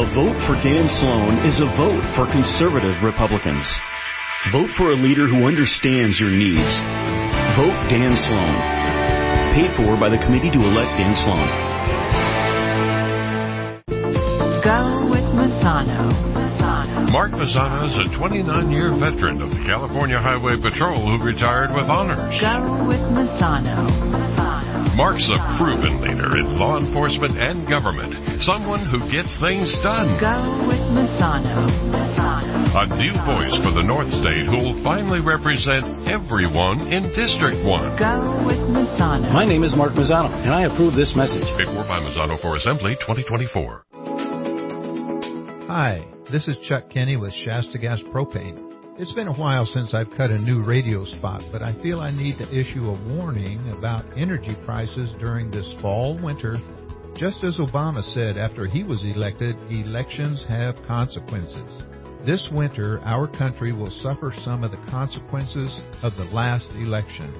A vote for Dan Sloan is a vote for conservative Republicans. Vote for a leader who understands your needs. Vote Dan Sloan. Paid for by the committee to elect Dan Sloan. Go with Mazzano. Mark Mazzano is a 29-year veteran of the California Highway Patrol who retired with honors. Go with Mazzano. Mark's a proven leader in law enforcement and government, someone who gets things done. Go with Mazzano. A new voice for the North State who will finally represent everyone in District 1. Go with Mazzano. My name is Mark Mazzano, and I approve this message. Paid for by Mazzano for Assembly 2024. Hi, this is Chuck Kenny with Shasta Gas Propane. It's been a while since I've cut a new radio spot, but I feel I need to issue a warning about energy prices during this fall winter. Just as Obama said after he was elected, elections have consequences. This winter, our country will suffer some of the consequences of the last election.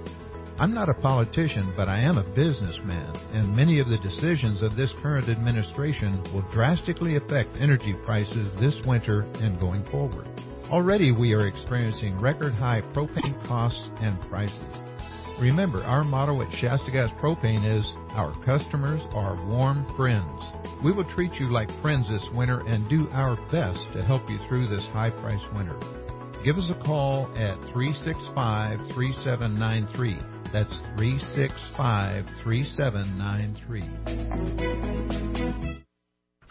I'm not a politician, but I am a businessman, and many of the decisions of this current administration will drastically affect energy prices this winter and going forward. Already we are experiencing record high propane costs and prices. Remember, our motto at Shasta Gas Propane is, our customers are warm friends. We will treat you like friends this winter and do our best to help you through this high price winter. Give us a call at 365 3793. That's 365 3793.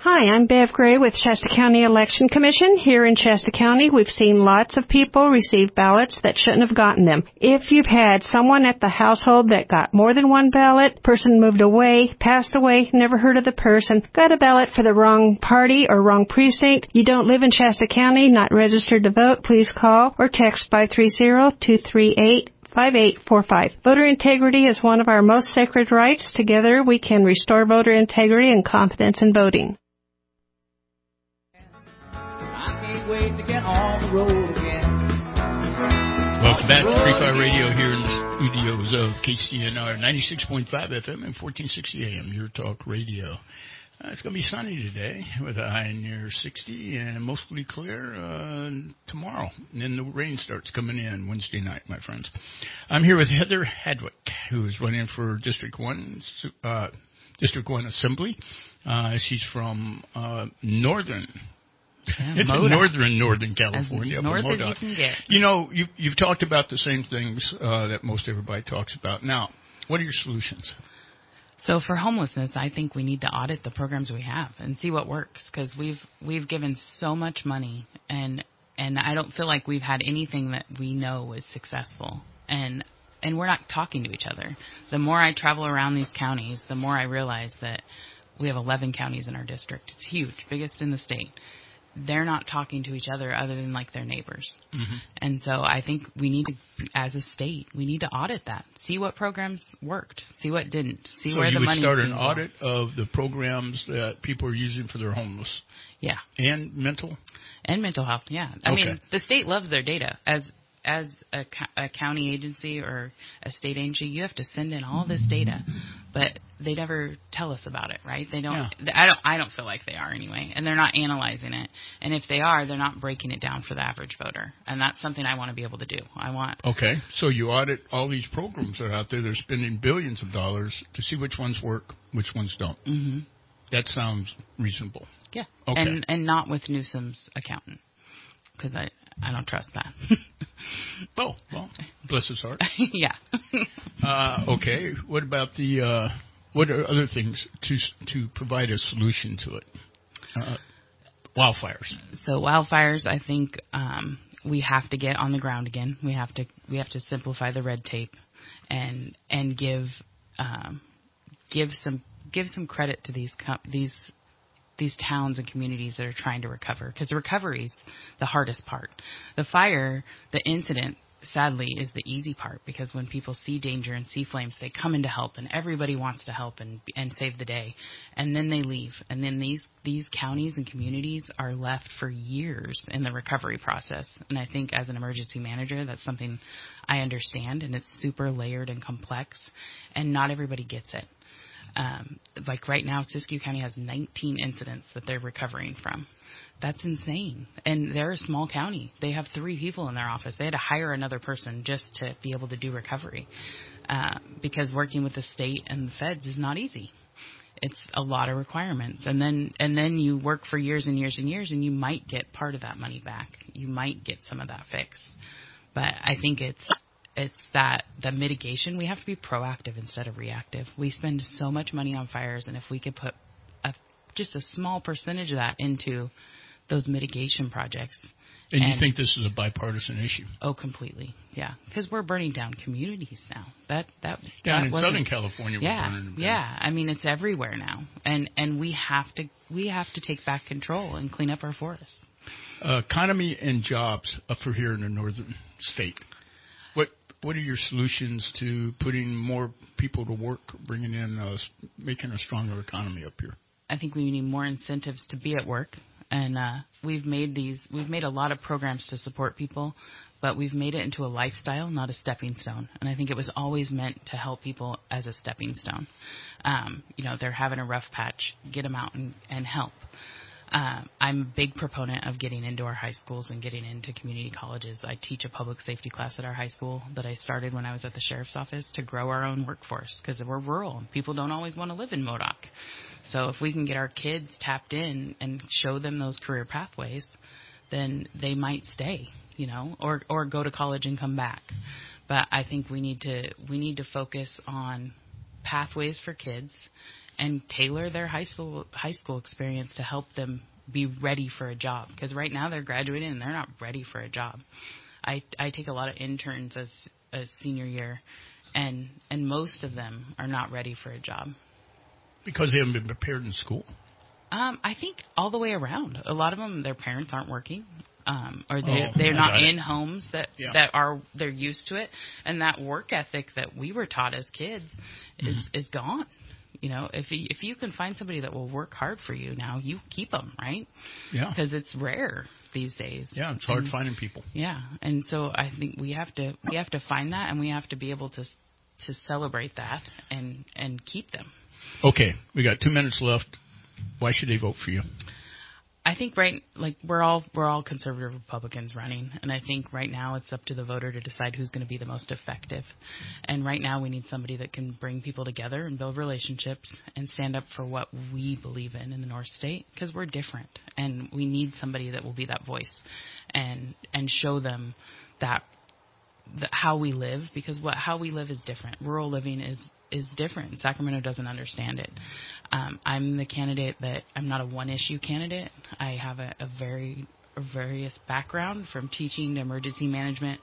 Hi, I'm Bev Gray with Shasta County Election Commission. Here in Shasta County, we've seen lots of people receive ballots that shouldn't have gotten them. If you've had someone at the household that got more than one ballot, person moved away, passed away, never heard of the person, got a ballot for the wrong party or wrong precinct, you don't live in Shasta County, not registered to vote, please call or text 530-238 5845. Voter integrity is one of our most sacred rights. Together we can restore voter integrity and confidence in voting. Welcome back to Free Fire Radio here in the studios of KCNR 96.5 FM and 1460 AM, Your Talk Radio. Uh, it's going to be sunny today with a high near 60 and mostly clear uh, tomorrow. And then the rain starts coming in Wednesday night, my friends. I'm here with Heather Hadwick, who is running for District 1, uh, District 1 Assembly. Uh, she's from uh, Northern Yeah, it's in northern Northern California. As north as you can get. You know, you've, you've talked about the same things uh, that most everybody talks about. Now, what are your solutions? So for homelessness, I think we need to audit the programs we have and see what works because we've we've given so much money and and I don't feel like we've had anything that we know is successful and and we're not talking to each other. The more I travel around these counties, the more I realize that we have 11 counties in our district. It's huge, biggest in the state. They're not talking to each other other than like their neighbors. Mm-hmm. And so I think we need to, as a state, we need to audit that. See what programs worked. See what didn't. See so where you the would money start an audit of the programs that people are using for their homeless Yeah. and mental. And mental health. Yeah. I Okay. mean, the state loves their data. As as a, co- a county agency or a state agency, you have to send in all this data, but they never tell us about it, right? They don't. I don't. I don't feel like they are anyway, and they're not analyzing it. And if they are, they're not breaking it down for the average voter, and that's something I want to be able to do. I want Okay, so you audit all these programs that are out there. They're spending billions of dollars to see which ones work, which ones don't. hmm That sounds reasonable. Yeah. Okay. And and not with Newsom's accountant because I I don't trust that. [LAUGHS] oh well, bless his heart. [LAUGHS] yeah. Uh, okay. What about the uh, what are other things to to provide a solution to it? Uh, wildfires. So wildfires, I think um, we have to get on the ground again. We have to we have to simplify the red tape, and and give um, give some give some credit to these com- these these towns and communities that are trying to recover because recovery is the hardest part. The fire, the incident sadly is the easy part because when people see danger and see flames, they come in to help, and everybody wants to help and and save the day, and then they leave, and then these these counties and communities are left for years in the recovery process. And I think as an emergency manager, that's something I understand, and it's super layered and complex, and not everybody gets it. Um, like right now, Siskiyou County has 19 incidents that they're recovering from. That's insane. And they're a small county. They have three people in their office. They had to hire another person just to be able to do recovery. Uh, because working with the state and the feds is not easy. It's a lot of requirements. And then and then you work for years and years and years and you might get part of that money back. You might get some of that fixed. But I think it's it's that the mitigation we have to be proactive instead of reactive. We spend so much money on fires and if we could put a, just a small percentage of that into those mitigation projects. And, and you think this is a bipartisan issue? Oh, completely. Yeah, because we're burning down communities now. That that down that in Southern California, yeah, we're burning them down. yeah. I mean, it's everywhere now, and and we have to we have to take back control and clean up our forests. Uh, economy and jobs up for here in the northern state. What what are your solutions to putting more people to work, bringing in, uh, making a stronger economy up here? I think we need more incentives to be at work and uh, we've made these we've made a lot of programs to support people but we've made it into a lifestyle not a stepping stone and i think it was always meant to help people as a stepping stone um, you know they're having a rough patch get them out and, and help uh, I'm a big proponent of getting into our high schools and getting into community colleges. I teach a public safety class at our high school that I started when I was at the sheriff's office to grow our own workforce because we're rural and people don't always want to live in Modoc. So if we can get our kids tapped in and show them those career pathways, then they might stay, you know, or or go to college and come back. But I think we need to we need to focus on pathways for kids and tailor their high school high school experience to help them be ready for a job because right now they're graduating and they're not ready for a job. I I take a lot of interns as a senior year and and most of them are not ready for a job because they haven't been prepared in school. Um, I think all the way around. A lot of them, their parents aren't working, um, or they Oh, they're I not got it. in homes that Yeah. that are they're used to it, and that work ethic that we were taught as kids is Mm-hmm. is gone. You know, if you, if you can find somebody that will work hard for you now, you keep them, right? Yeah. Because it's rare these days. Yeah, it's hard And- finding people. Yeah, and so I think we have to we have to find that, and we have to be able to to celebrate that and and keep them. Okay, we got two minutes left. Why should they vote for you? I think right like we're all we're all conservative Republicans running and I think right now it's up to the voter to decide who's going to be the most effective. And right now we need somebody that can bring people together and build relationships and stand up for what we believe in in the North State because we're different and we need somebody that will be that voice and and show them that the, how we live because what how we live is different. Rural living is is different. Sacramento doesn't understand it. Um, I'm the candidate that I'm not a one issue candidate. I have a, a very a various background from teaching to emergency management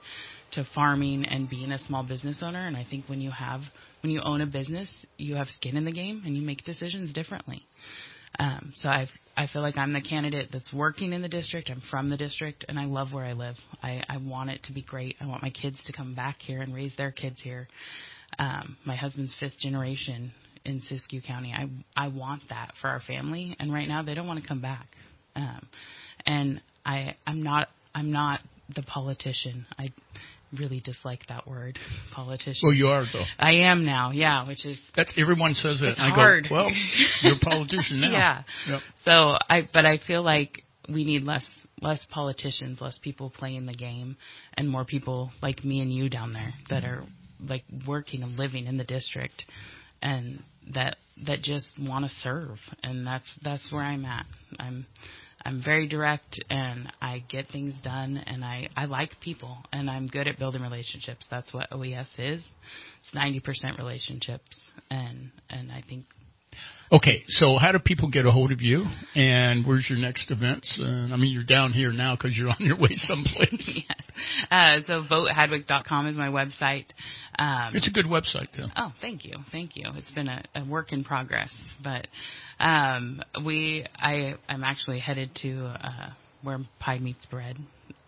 to farming and being a small business owner. And I think when you have when you own a business, you have skin in the game and you make decisions differently. Um, so I I feel like I'm the candidate that's working in the district. I'm from the district, and I love where I live. I, I want it to be great. I want my kids to come back here and raise their kids here. Um, my husband's fifth generation in Siskiyou County. I I want that for our family, and right now they don't want to come back. Um, and I I'm not I'm not the politician. I really dislike that word, [LAUGHS] politician. Well, you are though. I am now, yeah, which is That's everyone says that. It's I hard. go, well, you're a politician [LAUGHS] now. yeah. Yep. So I, but I feel like we need less less politicians, less people playing the game, and more people like me and you down there that are like working and living in the district, and that that just want to serve, and that's that's where I'm at. I'm I'm very direct and I get things done and I, I like people and I'm good at building relationships. That's what OES is. It's 90% relationships and, and I think Okay, so how do people get a hold of you? And where's your next events? Uh, I mean, you're down here now because you're on your way someplace. [LAUGHS] [LAUGHS] Uh, so votehadwick.com is my website. Um, It's a good website, though. Oh, thank you, thank you. It's been a, a work in progress, but um, we, I, I'm actually headed to uh, where pie meets bread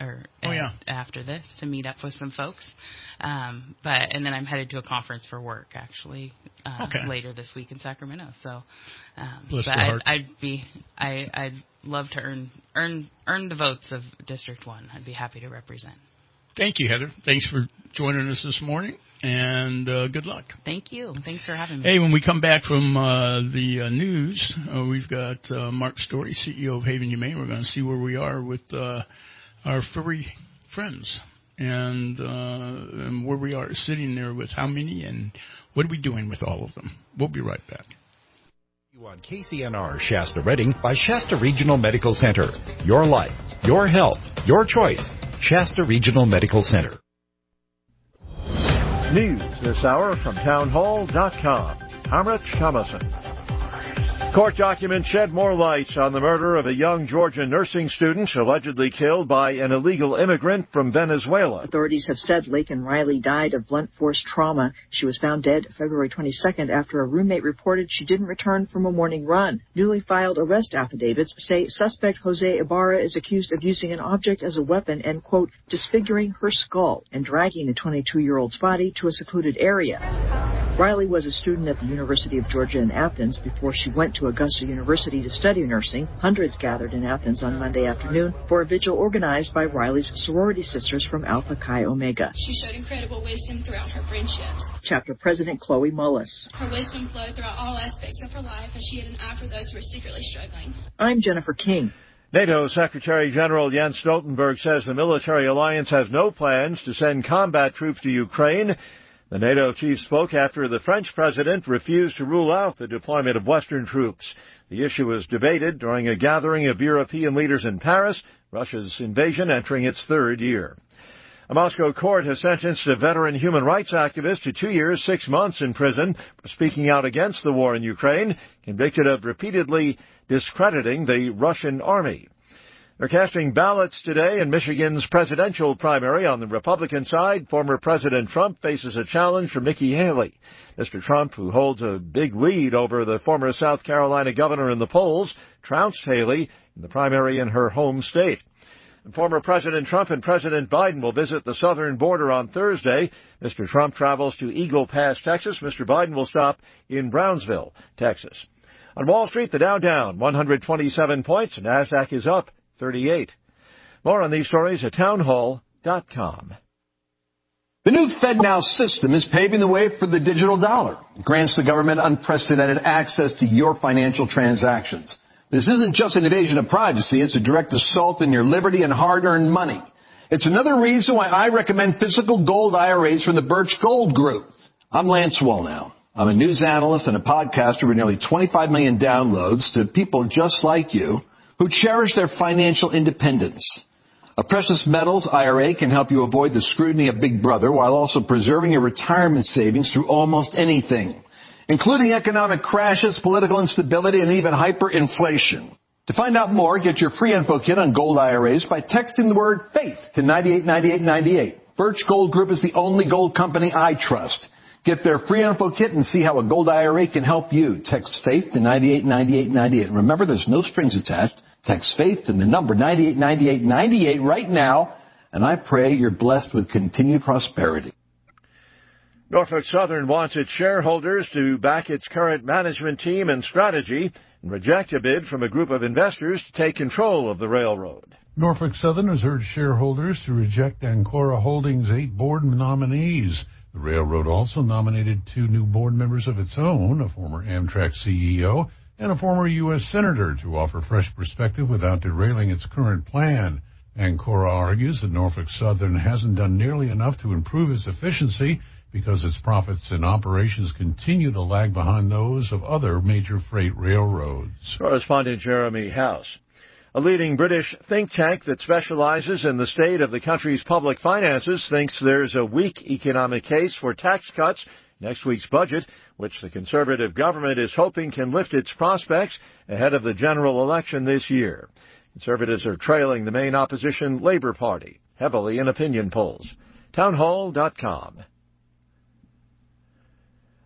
or Oh, yeah. after this to meet up with some folks. Um, but and then I'm headed to a conference for work actually uh, Okay. later this week in Sacramento. So, um, Bless but I'd. I'd be I I'd love to earn earn earn the votes of District One. I'd be happy to represent. Thank you, Heather. Thanks for joining us this morning, and uh, good luck. Thank you. Thanks for having me. Hey, when we come back from uh, the uh, news, uh, we've got uh, Mark Story, CEO of Haven Humane. We're going to see where we are with uh, our furry friends and, uh, and where we are sitting there with how many and what are we doing with all of them. We'll be right back. You on KCNR Shasta Redding by Shasta Regional Medical Center. Your life, your health, your choice. Shasta Regional Medical Center. News this hour from townhall.com. Hamrich Thomason. Court documents shed more light on the murder of a young Georgia nursing student allegedly killed by an illegal immigrant from Venezuela. Authorities have said Laken Riley died of blunt force trauma. She was found dead February 22nd after a roommate reported she didn't return from a morning run. Newly filed arrest affidavits say suspect Jose Ibarra is accused of using an object as a weapon and, quote, disfiguring her skull and dragging the 22-year-old's body to a secluded area. Riley was a student at the University of Georgia in Athens before she went to Augusta University to study nursing. Hundreds gathered in Athens on Monday afternoon for a vigil organized by Riley's sorority sisters from Alpha Chi Omega. She showed incredible wisdom throughout her friendships. Chapter President Chloe Mullis. Her wisdom flowed throughout all aspects of her life as she had an eye for those who were secretly struggling. I'm Jennifer King. NATO Secretary General Jens Stoltenberg says the military alliance has no plans to send combat troops to Ukraine. The NATO chief spoke after the French president refused to rule out the deployment of Western troops. The issue was debated during a gathering of European leaders in Paris, Russia's invasion entering its third year. A Moscow court has sentenced a veteran human rights activist to two years, six months in prison for speaking out against the war in Ukraine, convicted of repeatedly discrediting the Russian army. They're casting ballots today in Michigan's presidential primary. On the Republican side, former President Trump faces a challenge from Nikki Haley. Mr. Trump, who holds a big lead over the former South Carolina governor in the polls, trounced Haley in the primary in her home state. Former President Trump and President Biden will visit the southern border on Thursday. Mr. Trump travels to Eagle Pass, Texas. Mr. Biden will stop in Brownsville, Texas. On Wall Street, the Dow down 127 points. NASDAQ is up 38. More on these stories at townhall.com. The new FedNow system is paving the way for the digital dollar. It grants the government unprecedented access to your financial transactions. This isn't just an invasion of privacy, it's a direct assault on your liberty and hard-earned money. It's another reason why I recommend physical gold IRAs from the Birch Gold Group. I'm Lance Wallnau. I'm a news analyst and a podcaster with nearly 25 million downloads to people just like you who cherish their financial independence. A precious metals IRA can help you avoid the scrutiny of Big Brother while also preserving your retirement savings through almost anything, including economic crashes, political instability, and even hyperinflation. To find out more, get your free info kit on gold IRAs by texting the word faith to 989898. Birch Gold Group is the only gold company I trust. Get their free info kit and see how a gold IRA can help you. Text faith to 989898. Remember, there's no strings attached. Text faith to the number 989898 right now, and I pray you're blessed with continued prosperity. Norfolk Southern wants its shareholders to back its current management team and strategy and reject a bid from a group of investors to take control of the railroad. Norfolk Southern has urged shareholders to reject Ancora Holdings' eight board nominees. The railroad also nominated two new board members of its own, a former Amtrak CEO and a former U.S. Senator, to offer fresh perspective without derailing its current plan. Ancora argues that Norfolk Southern hasn't done nearly enough to improve its efficiency because its profits and operations continue to lag behind those of other major freight railroads. Correspondent Jeremy House. A leading British think tank that specializes in the state of the country's public finances thinks there's a weak economic case for tax cuts next week's budget, which the conservative government is hoping can lift its prospects ahead of the general election this year. Conservatives are trailing the main opposition Labour Party, heavily in opinion polls. Townhall.com.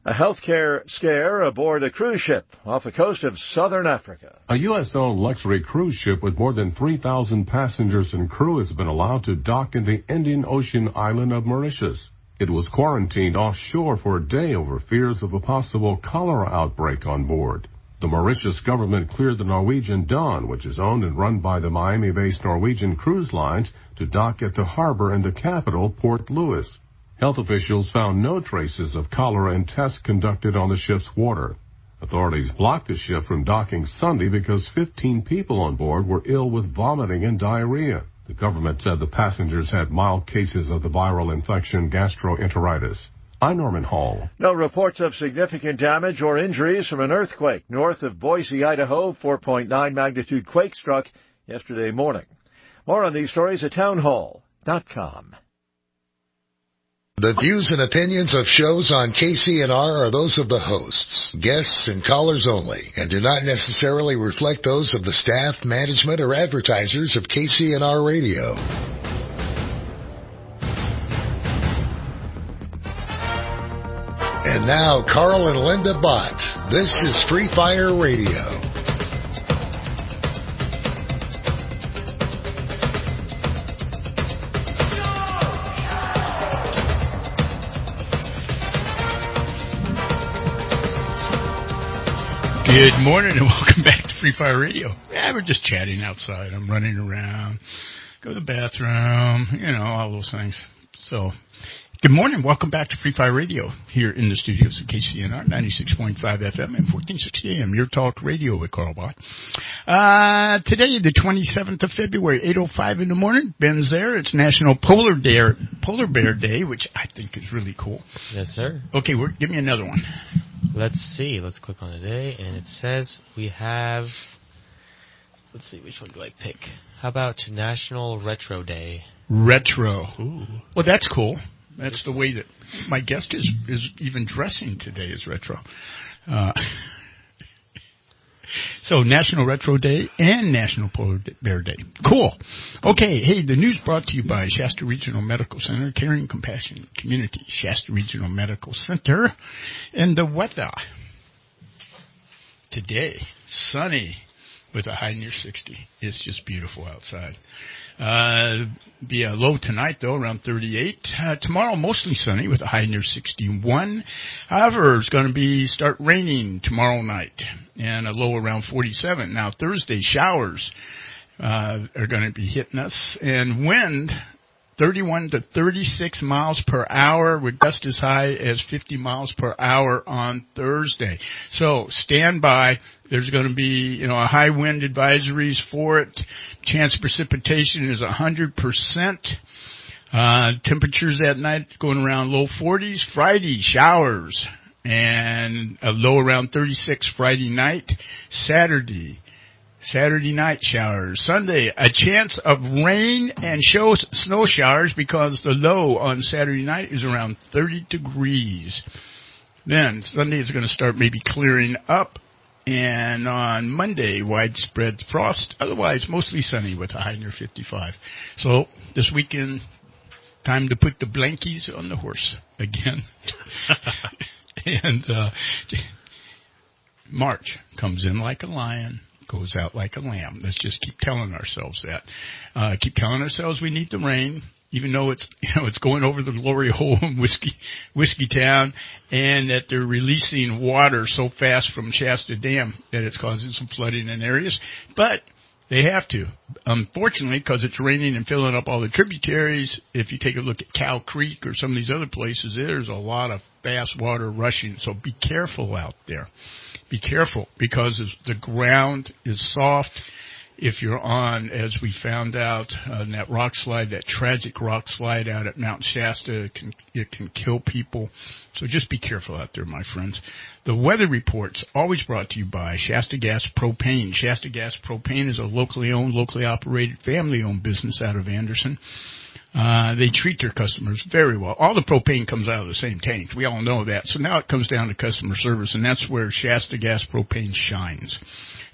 A healthcare scare aboard a cruise ship off the coast of southern Africa. A U.S.-owned luxury cruise ship with more than 3,000 passengers and crew has been allowed to dock in the Indian Ocean island of Mauritius. It was quarantined offshore for a day over fears of a possible cholera outbreak on board. The Mauritius government cleared the Norwegian Dawn, which is owned and run by the Miami-based Norwegian Cruise Lines, to dock at the harbor in the capital, Port Louis. Health officials found no traces of cholera in tests conducted on the ship's water. Authorities blocked the ship from docking Sunday because 15 people on board were ill with vomiting and diarrhea. The government said the passengers had mild cases of the viral infection gastroenteritis. I'm Norman Hall. No reports of significant damage or injuries from an earthquake north of Boise, Idaho. 4.9 magnitude quake struck yesterday morning. More on these stories at townhall.com. The views and opinions of shows on KCNR are those of the hosts, guests, and callers only, and do not necessarily reflect those of the staff, management, or advertisers of KCNR Radio. And now, Carl and Linda Bott. This is Free Fire Radio. Good morning and [LAUGHS] welcome back to Free Fire Radio. Yeah, we're just chatting outside. I'm running around, go to the bathroom, you know, all those things. So Good morning. Welcome back to Free Fire Radio here in the studios of KCNR 96.5 FM and 1460 AM. Your talk radio with Carl Bott. Uh, today, the 27th of February, 8.05 in the morning. Ben's there. It's National Polar Bear, Polar Bear Day, which I think is really cool. Yes, sir. Okay, give me another one. Let's see. Let's click on today, and it says we have. Let's see, which one do I pick? How about National Retro Day? Retro. Ooh. Well, that's cool. That's the way that my guest is is even dressing today is retro. Uh, [LAUGHS] so National Retro Day and National Polar Bear Day. Cool. Okay. Hey, the news brought to you by Shasta Regional Medical Center, Caring Compassion Community, Shasta Regional Medical Center, and the weather today sunny with a high near 60. It's just beautiful outside. Uh, be a low tonight though, around 38. Uh, tomorrow mostly sunny with a high near 61. However, it's going to be start raining tomorrow night and a low around 47. Now Thursday showers uh, are going to be hitting us and wind 31 to 36 miles per hour with gusts as high as 50 miles per hour on Thursday. So stand by. There's going to be, you know, a high wind advisories for it. Chance precipitation is 100%. Uh, temperatures that night going around low 40s. Friday, showers and a low around 36 Friday night. Saturday, Saturday night showers. Sunday, a chance of rain and show, snow showers because the low on Saturday night is around 30 degrees. Then Sunday is going to start maybe clearing up. And on Monday, widespread frost. Otherwise, mostly sunny with a high near 55. So this weekend, time to put the blankies on the horse again. [LAUGHS] and uh, March comes in like a lion goes out like a lamb. Let's just keep telling ourselves that. Uh, keep telling ourselves we need the rain, even though it's [LAUGHS] you know it's going over the glory hole in whiskey Whiskeytown, and that they're releasing water so fast from Shasta Dam that it's causing some flooding in areas. But they have to. Unfortunately, because it's raining and filling up all the tributaries, if you take a look at Cow Creek or some of these other places, there's a lot of fast water rushing. So be careful out there be careful because the ground is soft. If you're on, as we found out, uh, that rock slide, that tragic rock slide out at Mount Shasta, it can, it can kill people. So just be careful out there, my friends. The weather reports always brought to you by Shasta Gas Propane. Shasta Gas Propane is a locally owned, locally operated, family owned business out of Anderson. Uh, they treat their customers very well. All the propane comes out of the same tank. We all know that. So now it comes down to customer service, and that's where Shasta Gas Propane shines.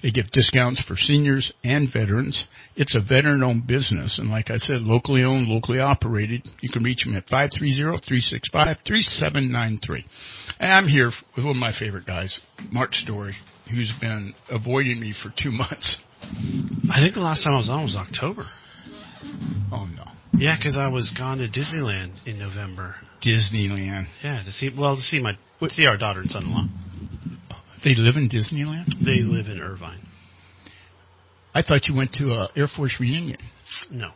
They give discounts for seniors and veterans. It's a veteran-owned business, and like I said, locally owned, locally operated. You can reach them at 530-365-3793. And I'm here with one of my favorite guys, Mark Story, who's been avoiding me for two [LAUGHS] months. I think the last time I was on was October. Oh no. Yeah, because I was gone to Disneyland in November. Disneyland. Yeah, to see well to see my to see our daughter and son-in-law. They live in Disneyland? They live in Irvine. I thought you went to a Air Force reunion. No.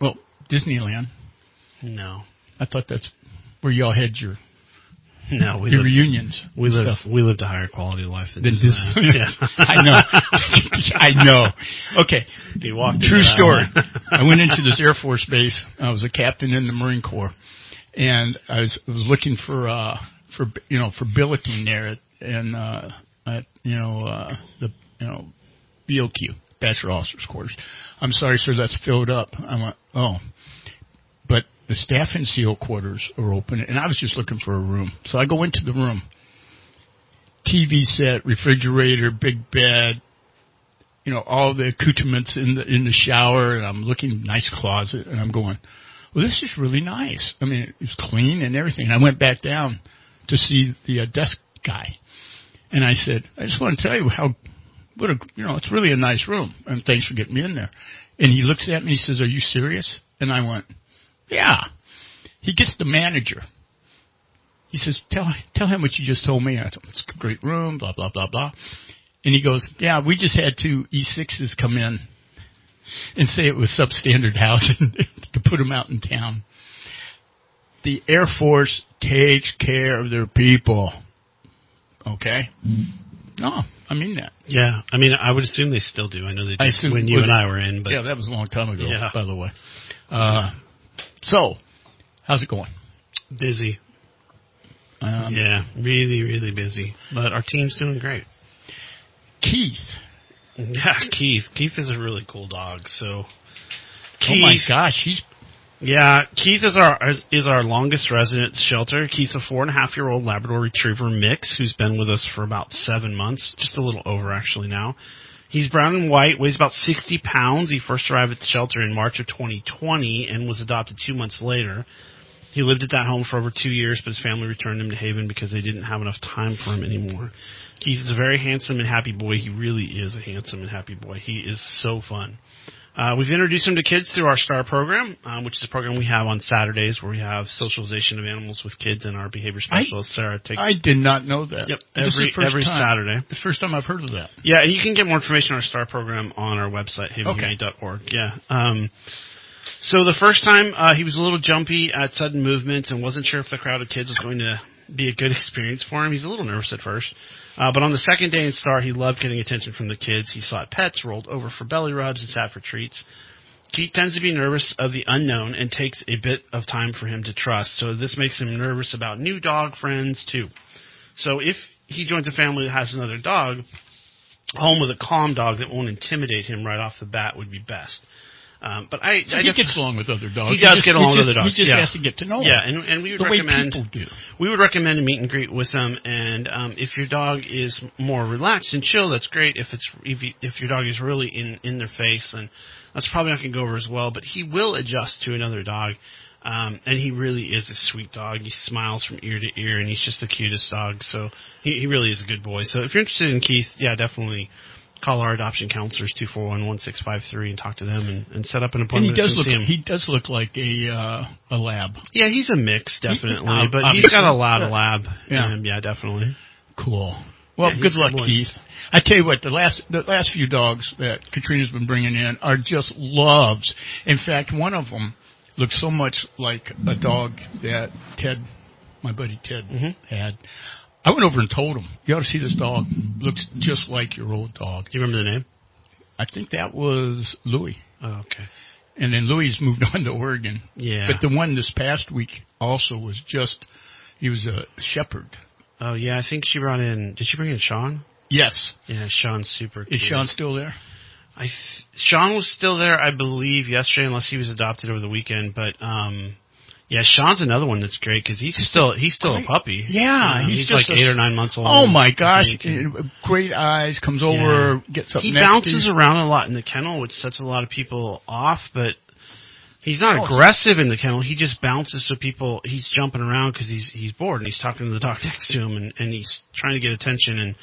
Well, Disneyland. No. I thought that's where y'all had your [LAUGHS] No, we your live, reunions. We live stuff. we lived a higher quality of life than Than. Disney. [LAUGHS] Yeah. I know. [LAUGHS] I know. Okay. They walked True story. I went into this Air Force base. I was a captain in the Marine Corps, and I was, I was looking for uh for you know for billeting there at, and uh at you know uh the you know BOQ Bachelor Officers Quarters. I'm sorry, sir, that's filled up. I went, oh, the staff and SEAL quarters are open, and I was just looking for a room. So I go into the room. TV set, refrigerator, big bed, you know, all the accoutrements in the in the shower, and I'm looking nice closet, and I'm going, well, this is really nice. I mean, it was clean and everything. And I went back down to see the uh, desk guy, and I said, I just want to tell you how, what a, you know, it's really a nice room, and thanks for getting me in there. And he looks at me, and he says, Are you serious? And I went, Yeah. He gets the manager. He says, Tell tell him what you just told me. I him it's a great room, blah blah blah blah. And he goes, Yeah, we just had two E6s come in and say it was substandard housing [LAUGHS] to put them out in town. The Air Force takes care of their people. Okay? No, I mean that. Yeah, I mean, I would assume they still do. I know they I did assume- when you and I were in, but yeah, that was a long time ago, Yeah. by the way. Uh, so, how's it going? busy. Um, yeah, really, really busy. But our team's doing great. Keith. Yeah, [LAUGHS] Keith. Keith is a really cool dog. So, Oh my gosh, he's Yeah, Keith is our is our longest resident shelter. Keith's a four and a half year old Labrador Retriever mix who's been with us for about seven months, just a little over actually now. He's brown and white, weighs about 60 pounds. He first arrived at the shelter in March of 2020 and was adopted two months later. He lived at that home for over two years, but his family returned him to Haven because they didn't have enough time for him anymore. Keith is a very handsome and happy boy. He really is a handsome and happy boy. He is so fun. Uh, we've introduced him to kids through our STAR program, um, which is a program we have on Saturdays where we have socialization of animals with kids, and our behavior specialist Sarah takes. I did not know that. Yep, every every time- Saturday. The first time I've heard of that. Yeah, and you can get more information on our STAR program on our website, havenhumane.org. Yeah. Um, so the first time uh, he was a little jumpy at sudden movements and wasn't sure if the crowd of kids was going to be a good [LAUGHS] experience for him. He's a little nervous at first. Uh, but on the second day in STAR, he loved getting attention from the kids. He sought pets, rolled over for belly rubs, and sat for treats. Keith tends to be nervous of the unknown and takes a bit of time for him to trust. So this makes him nervous about new dog friends too. So if he joins a family that has another dog, home with a calm dog that won't intimidate him right off the bat would be best. Um, but I, So I he def- gets along with other dogs. He does just- get along he with other dogs. He just yeah. has to get to know them. Yeah, and, and we would the recommend we would recommend a meet and greet with them. And um, if your dog is more relaxed and chill, that's great. If it's if, you, if your dog is really in in their face, then that's probably not going to go over as well. But he will adjust to another dog. Um, and he really is a sweet dog. He smiles from ear to ear, and he's just the cutest dog. So he, he really is a good boy. So if you're interested in Keith, yeah, definitely call our adoption counselors two four one one six five three and talk to them and, and set up an And appointment. he does look. him. He does look like a uh, a lab. Yeah, he's a mix, definitely. He- but he's got a lot of lab. Yeah. Yeah, yeah, definitely. Cool. Well, Yeah, good luck, good. Keith. I tell you what, the last the last few dogs that Katrina's been bringing in are just loves. In fact, one of them looks so much like a dog that Ted, my buddy Ted, Mm-hmm. had. I went over and told him, "You ought to see this dog. Looks just like your old dog." Do you remember the name? I think that was Louis. Oh, okay. And then Louis moved [LAUGHS] on to Oregon. Yeah. But the one this past week also was just, he was a shepherd. Oh yeah, I think she brought in. Did she bring in Sean? Yes. Yeah, Sean's super. Is. Sean still there? I th- Sean was still there, I believe, yesterday, unless he was adopted over the weekend. But um, yeah, Sean's another one that's great because he's still he's still a puppy. Yeah, Um, he's, he's, just like a- eight or nine months old. Oh my gosh, uh, great eyes, comes over, gets up He bounces you. around a lot in the kennel, which sets a lot of people off. But he's not Oh, aggressive in the kennel. He just bounces so people. He's jumping around because he's he's bored and he's talking to the [LAUGHS] dog next to him and and he's trying to get attention and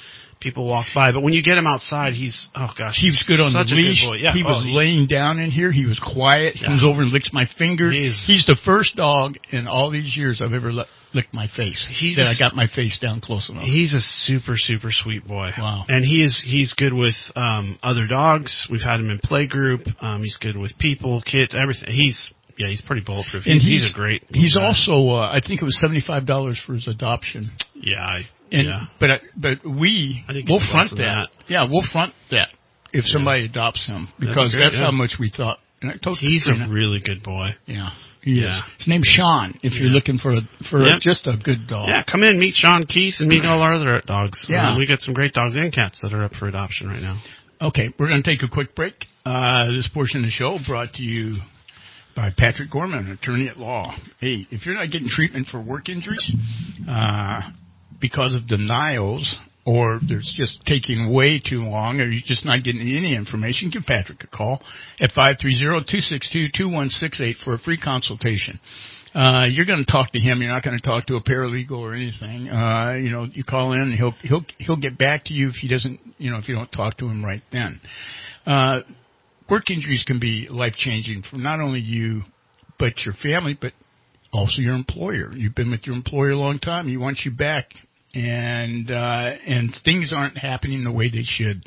people walk by. But when you get him outside, he's oh gosh, He was good on such the a leash. Yeah, he was oh, he's- laying down in here. He was quiet. He Yeah. comes over and licks my fingers. He's- He's, the first dog in all these years I've ever li- licked my face. He's that a- I got my face down close enough. He's a super super sweet boy. Wow. And he is he's good with um other dogs. We've had him in play group. Um he's good with people, kids, everything. He's yeah, he's pretty bulletproof. and He's, he's, a great. He's guy. also, uh, I think it was seventy five dollars for his adoption. yeah, I, And yeah. but I, but we I think we'll front less that. Yeah, we'll front that if Yeah. somebody adopts him because great, that's yeah. how much we thought. And I told He's Katrina, a really good boy. yeah. Yeah. is. His name's Sean. If you're looking for a, for Yep. just a good dog. Yeah, come in, meet Sean Keith, and meet all our other dogs. Yeah. We got some great dogs and cats that are up for adoption right now. Okay, we're going to take a quick break. Uh, this portion of the show brought to you by Patrick Gorman, attorney at law. Hey, if you're not getting treatment for work injuries uh, because of denials or there's just taking way too long or you're just not getting any information, give Patrick a call at 530-262-2168 for a free consultation. Uh, you're going to talk to him. You're not going to talk to a paralegal or anything. Uh, you know, you call in and he'll, he'll, he'll get back to you if he doesn't, you know, if you don't talk to him right then. Uh, work injuries can be life changing for not only you, but your family, but also your employer. You've been with your employer a long time. He wants you back and, uh, and things aren't happening the way they should.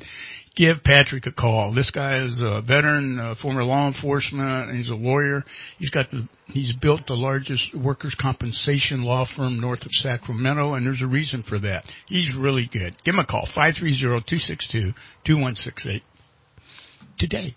Give Patrick a call. This guy is a veteran, uh, former law enforcement, and he's a lawyer. He's got the, he's built the largest workers' compensation law firm north of Sacramento, and there's a reason for that. He's really good. Give him a call, 530-262-2168 today.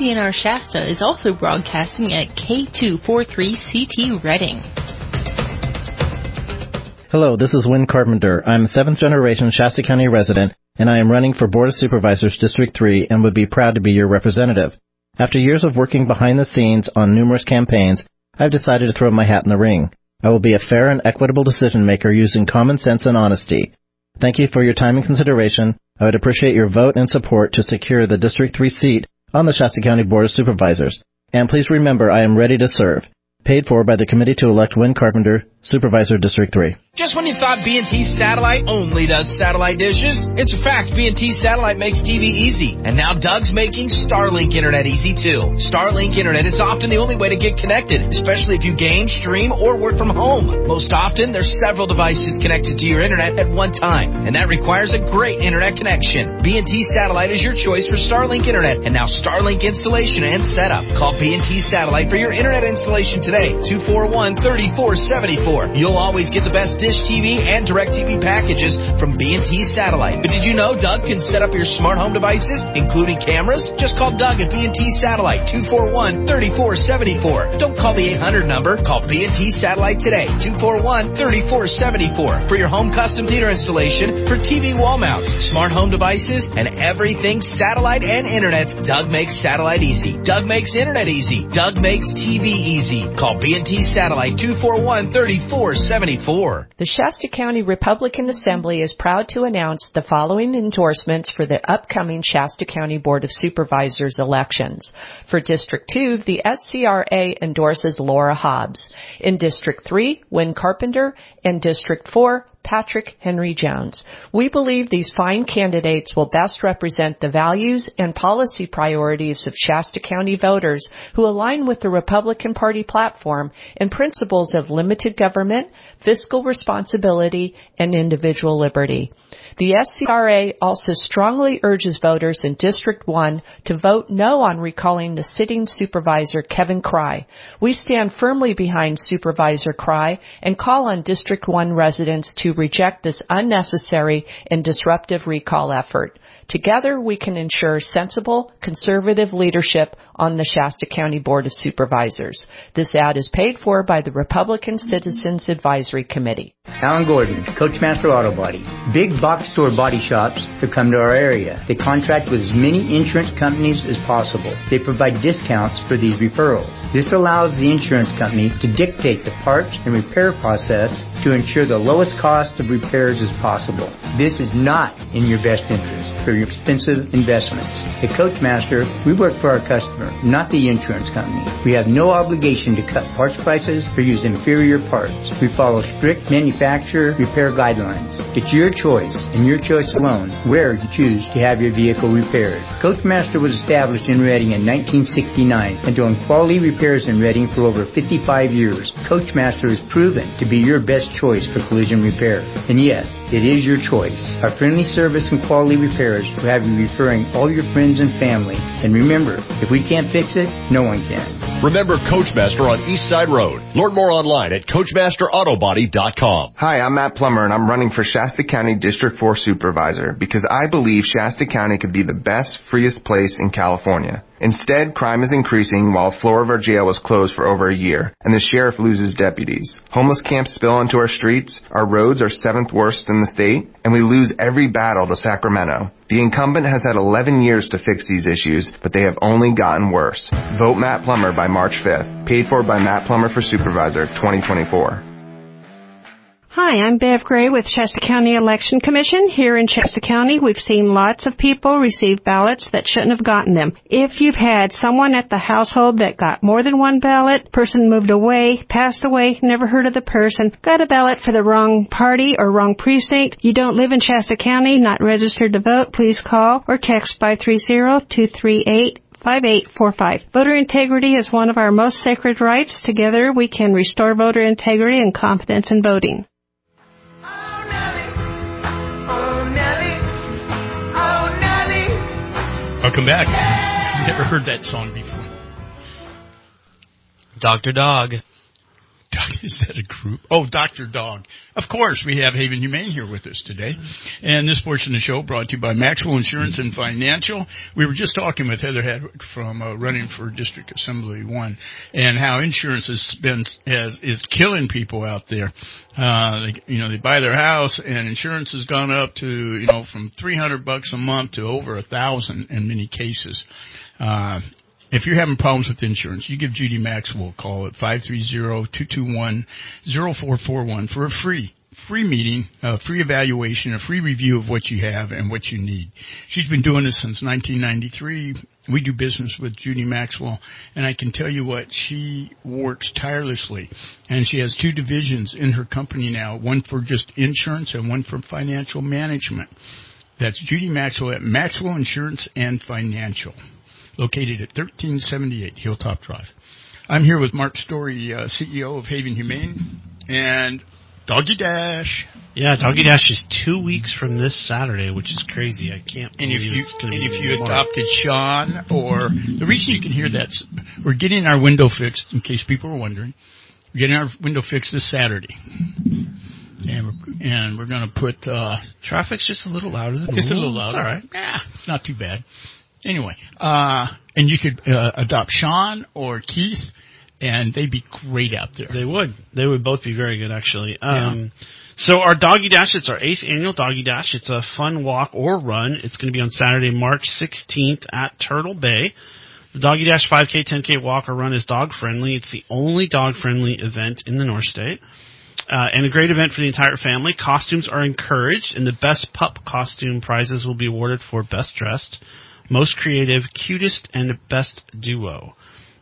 KCNR Shasta is also broadcasting at K243CT Redding. Hello, this is Win Carpenter. I'm a seventh generation Shasta County resident, and I am running for Board of Supervisors District 3 and would be proud to be your representative. After years of working behind the scenes on numerous campaigns, I've decided to throw my hat in the ring. I will be a fair and equitable decision maker using common sense and honesty. Thank you for your time and consideration. I would appreciate your vote and support to secure the District 3 seat on the Shasta County Board of Supervisors. And please remember I am ready to serve. Paid for by the Committee to elect Win Carpenter, Supervisor District 3. Just when you thought B&T Satellite only does satellite dishes, it's a fact B&T Satellite makes TV easy. And now Doug's making Starlink Internet easy too. Starlink Internet is often the only way to get connected, especially if you game, stream, or work from home. Most often, there's several devices connected to your internet at one time, and that requires a great internet connection. B&T Satellite is your choice for Starlink Internet, and now Starlink installation and setup. Call B&T Satellite for your internet installation today, 241-3474. You'll always get the best Dish TV and DirecTV packages from B&T Satellite. But did you know Doug can set up your smart home devices, including cameras? Just call Doug at B&T Satellite, 241-3474. Don't call the 800 number. Call B&T Satellite today, 241-3474. For your home custom theater installation, for TV wall mounts, smart home devices, and everything satellite and internet, Doug makes satellite easy. Doug makes internet easy. Doug makes TV easy. Call B&T Satellite 241-3474. The Shasta County Republican Assembly is proud to announce the following endorsements for the upcoming Shasta County Board of Supervisors elections. For District 2, the SCRA endorses Laura Hobbs. In District 3, Win Carpenter. In District 4, Patrick Henry Jones. We believe these fine candidates will best represent the values and policy priorities of Shasta County voters who align with the Republican Party platform and principles of limited government, fiscal responsibility, and individual liberty. The SCRA also strongly urges voters in District 1 to vote no on recalling the sitting supervisor Kevin Crye. We stand firmly behind Supervisor Crye and call on District 1 residents to reject this unnecessary and disruptive recall effort. Together, we can ensure sensible, conservative leadership on the Shasta County Board of Supervisors. This ad is paid for by the Republican Citizens Advisory Committee. Alan Gordon, Coachmaster Auto Body. Big box store body shops to come to our area. They contract with as many insurance companies as possible. They provide discounts for these referrals. This allows the insurance company to dictate the parts and repair process to ensure the lowest cost of repairs as possible. This is not in your best interest for your expensive investments. At Coachmaster, we work for our customer, not the insurance company. We have no obligation to cut parts prices or use inferior parts. We follow strict manufacturer repair guidelines. It's your choice and your choice alone where you choose to have your vehicle repaired. Coachmaster was established in Redding in 1969 and doing quality repairs in Redding for over 55 years. Coachmaster is proven to be your best choice for collision repair. And yes, it is your choice. Our friendly service and quality repairs will have you referring all your friends and family. And remember, if we can't fix it, no one can. Remember Coachmaster on East Side Road. Learn more online at CoachmasterAutobody.com. Hi, I'm Matt Plummer and I'm running for Shasta County District 4 Supervisor because I believe Shasta County could be the best, freest place in California. Instead, crime is increasing while a floor of our jail was closed for over a year, and the sheriff loses deputies. Homeless camps spill onto our streets, our roads are seventh worst in the state, and we lose every battle to Sacramento. The incumbent has had 11 years to fix these issues, but they have only gotten worse. Vote Matt Plummer by March 5th. Paid for by Matt Plummer for Supervisor 2024. Hi, I'm Bev Gray with Shasta County Election Commission. Here in Shasta County, we've seen lots of people receive ballots that shouldn't have gotten them. If you've had someone at the household that got more than one ballot, person moved away, passed away, never heard of the person, got a ballot for the wrong party or wrong precinct, you don't live in Shasta County, not registered to vote, please call or text 530-238 5845. Voter integrity is one of our most sacred rights. Together we can restore voter integrity and confidence in voting. Welcome back. Never heard that song before. Dr. Dog. Is that a group? Oh, Dr. Dog. Of course, we have Haven Humane here with us today. And this portion of the show brought to you by Maxwell Insurance and Financial. We were just talking with Heather Hadwick from uh, running for District Assembly 1 and how insurance has been, has, is killing people out there. Uh, they, you know, they buy their house and insurance has gone up to, you know, from 300 bucks a month to over a thousand in many cases. Uh, if you're having problems with insurance, you give Judy Maxwell a call at 530-221-0441 for a free, free meeting, a free evaluation, a free review of what you have and what you need. She's been doing this since 1993. We do business with Judy Maxwell, and I can tell you what, she works tirelessly. And she has two divisions in her company now, one for just insurance and one for financial management. That's Judy Maxwell at Maxwell Insurance and Financial located at 1378 Hilltop Drive. I'm here with Mark Story, uh, CEO of Haven Humane, and Doggy Dash. Yeah, Doggy Dash is two weeks from this Saturday, which is crazy. I can't And believe if you it's going to and if you adopted Sean, or the reason you can hear that, we're getting our window fixed. In case people are wondering, we're getting our window fixed this Saturday, and we're and we're going to put uh, traffic's just a little louder than just a little It's louder. all right. Yeah, not too bad. Anyway, uh, and you could uh, adopt Sean or Keith, and they'd be great out there. They would. They would both be very good, actually. Um, So our Doggy Dash, it's our eighth annual Doggy Dash. It's a fun walk or run. It's going to be on Saturday, March 16th at Turtle Bay. The Doggy Dash 5K, 10K walk or run is dog friendly. It's the only dog friendly event in the North State. Uh, and a great event for the entire family. Costumes are encouraged, and the best pup costume prizes will be awarded for best dressed, most creative, cutest, and best duo.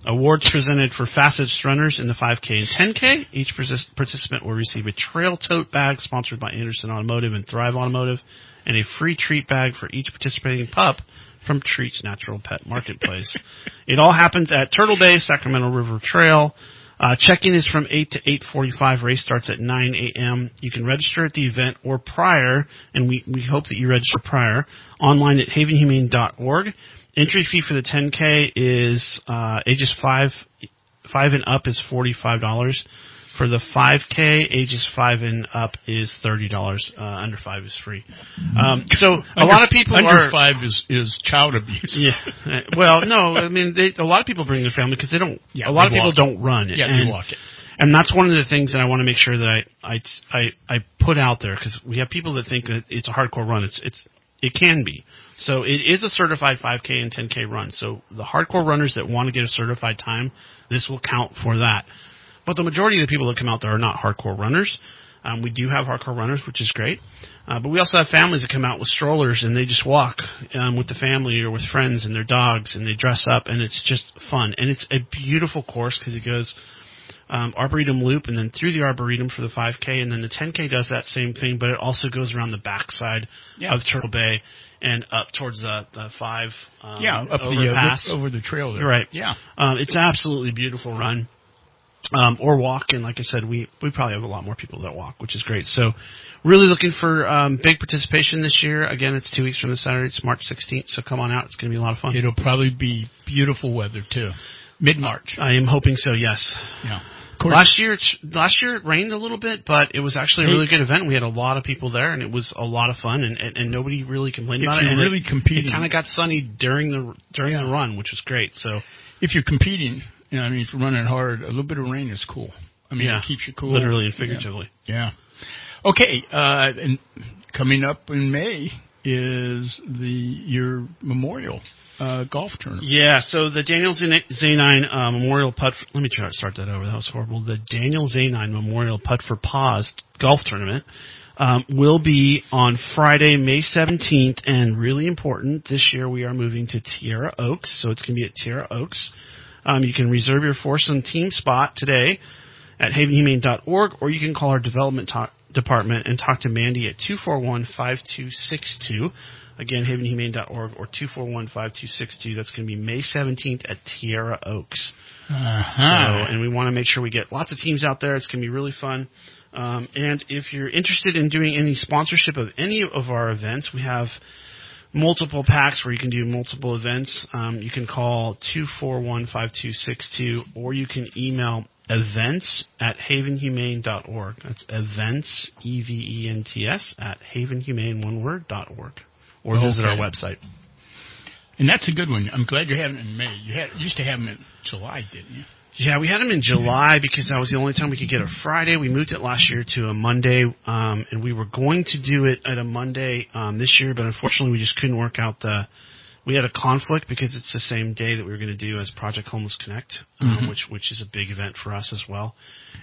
Awards presented for fastest runners in the 5K and 10K. Each participant will receive a trail tote bag sponsored by Anderson Automotive and Thrive Automotive, and a free treat bag for each participating pup from Treats Natural Pet Marketplace. [LAUGHS] it all happens at Turtle Bay, Sacramento River Trail. Uh, check-in is from 8 to 8.45. Race starts at 9 a.m. You can register at the event or prior, and we, we hope that you register prior, online at havenhumane.org. Entry fee for the 10K is uh, ages 5, 5 and up is $45. For the 5K, ages 5 and up is $30. Uh, under 5 is free. Um, so under, a lot of people under are, 5 is, is child abuse. Yeah. Well, no, I mean, they, a lot of people bring their family because they don't, Yeah, a lot of people walk don't run. Yeah, and, they walk it. and that's one of the things that I want to make sure that I I I, I put out there because we have people that think that it's a hardcore run. It's it's it can be. So it is a certified 5K and 10K run. So the hardcore runners that want to get a certified time, this will count for that. But the majority of the people that come out there are not hardcore runners. Um, we do have hardcore runners, which is great. Uh, but we also have families that come out with strollers and they just walk um, with the family or with friends and their dogs and they dress up and it's just fun. And it's a beautiful course because it goes um, Arboretum Loop and then through the Arboretum for the 5K and then the 10K does that same thing, but it also goes around the backside Yeah. of Turtle Bay and up towards the, the five um, yeah, up the, overpass. the over the trail there. Right. Yeah. Um, it's an absolutely beautiful run. Um, or walk, and like I said, we we probably have a lot more people that walk, which is great. So, really looking for um, big participation this year. Again, it's two weeks from this Saturday. It's March 16th, so come on out. It's going to be a lot of fun. It'll probably be beautiful weather too. Mid March. I am hoping so. Yes. Yeah. Last year, it's, last year it rained a little bit, but it was actually a really good event. We had a lot of people there, and it was a lot of fun, and, and, and nobody really complained If about it. And really it, competing- it kind of got sunny during the during the run, which was great. So If you're competing, you know, I mean, if you're running hard, a little bit of rain is cool. I mean, Yeah. it keeps you cool. Literally and figuratively. Yeah. Okay, uh, and coming up in May is the your memorial uh, golf tournament. Yeah, so the Daniel Z- Z9 uh, Memorial Putt. For, let me try to start that over. That was horrible. The Daniel Z9 Memorial Putt for Paws golf tournament um, will be on Friday, May 17th, and really important. This year we are moving to Tierra Oaks, so it's going to be at Tierra Oaks. Um, you can reserve your foursome team spot today at havenhumane.org, or you can call our development to- department and talk to Mandy at 241-5262. Again, havenhumane.org or 241-5262. That's going to be May 17th at Tierra Oaks. Uh-huh. So, and we want to make sure we get lots of teams out there. It's going to be really fun. Um, and if you're interested in doing any sponsorship of any of our events, we have multiple packs where you can do multiple events. Um, you can call 241-5262 or you can email events at havenhumane.org. That's events, E-V-E-N-T-S, at havenhumane, one word, dot org. Or visit our website. And that's a good one. I'm glad you're having it in May. You had used to have them in July, didn't you? Yeah, we had them in July because that was the only time we could get a Friday. We moved it last year to a Monday, um, and we were going to do it at a Monday um, this year, but unfortunately we just couldn't work out the. We had a conflict because it's the same day that we were going to do as Project Homeless Connect, um, Mhm. which which is a big event for us as well,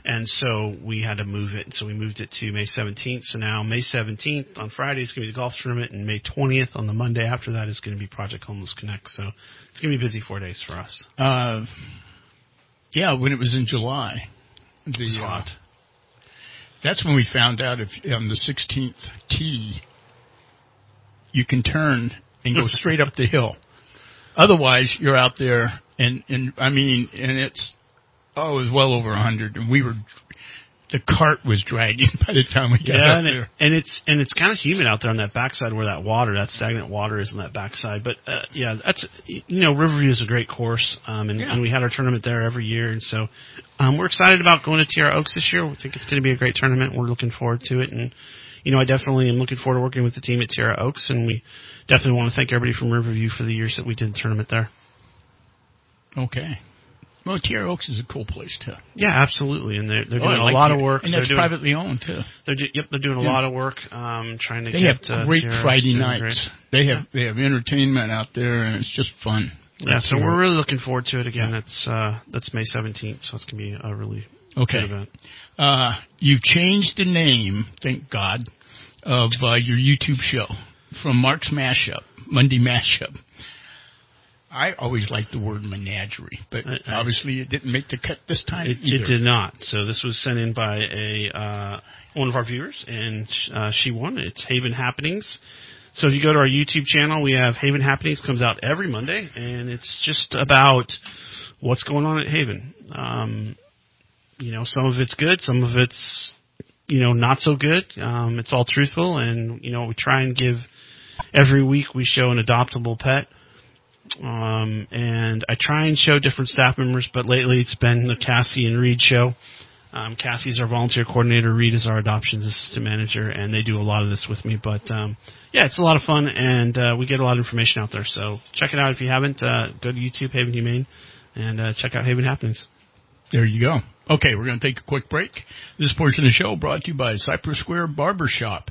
and so we had to move it. So we moved it to May 17th. So now May 17th on Friday is going to be the golf tournament, and May 20th on the Monday after that is going to be Project Homeless Connect. So it's going to be busy four days for us. Uh, yeah, when it was in July. The, was uh, that's when we found out if on the 16th tee you can turn and go [LAUGHS] straight up the hill. Otherwise, you're out there and and I mean, and it's oh, it was well over a hundred, and we were the cart was dragging [LAUGHS] by the time we got yeah, and, there. it, and it's and it's kind of humid out there on that backside where that water, that stagnant water, is on that backside. But uh, yeah, that's you know Riverview is a great course, um, and, Yeah. and we had our tournament there every year, and so um, we're excited about going to Tierra Oaks this year. We think it's going to be a great tournament. We're looking forward to it, and you know I definitely am looking forward to working with the team at Tierra Oaks, and we definitely want to thank everybody from Riverview for the years that we did the tournament there. Okay. Well, Tierra Oaks is a cool place too. Yeah, absolutely, and they're they're Oh, doing like a lot of work. and They're that's doing- privately owned too. They're do, yep, they're doing a lot of work, um, trying to They get have uh, great Tierra Friday nights. great. They have they have entertainment out there, and it's just fun. Yeah, so we're really looking forward to it again. That's uh, that's May 17th, so it's gonna be a really Okay. good event. Uh, you changed the name, thank God, of uh, your YouTube show from Mark's Mashup, Monday Mashup. I always liked the word menagerie, but obviously it didn't make the cut this time. It, it did not. So this was sent in by a uh, one of our viewers, and uh, she won. It's Haven Happenings. So if you go to our YouTube channel, we have Haven Happenings comes out every Monday, and it's just about what's going on at Haven. Um, you know, some of it's good, some of it's you know not so good. Um, it's all truthful, and you know we try and give every week we show an adoptable pet. Um, and I try and show different staff members, but lately it's been the Cassie and Reed show. Um, Cassie's our volunteer coordinator, Reed is our adoptions assistant manager, and they do a lot of this with me. But um, yeah, it's a lot of fun, and uh, we get a lot of information out there. So check it out if you haven't. Uh, go to YouTube Haven Humane and uh, check out Haven Happenings. There you go. Okay, we're going to take a quick break. This portion of the show brought to you by Cypress Square Barber Shop.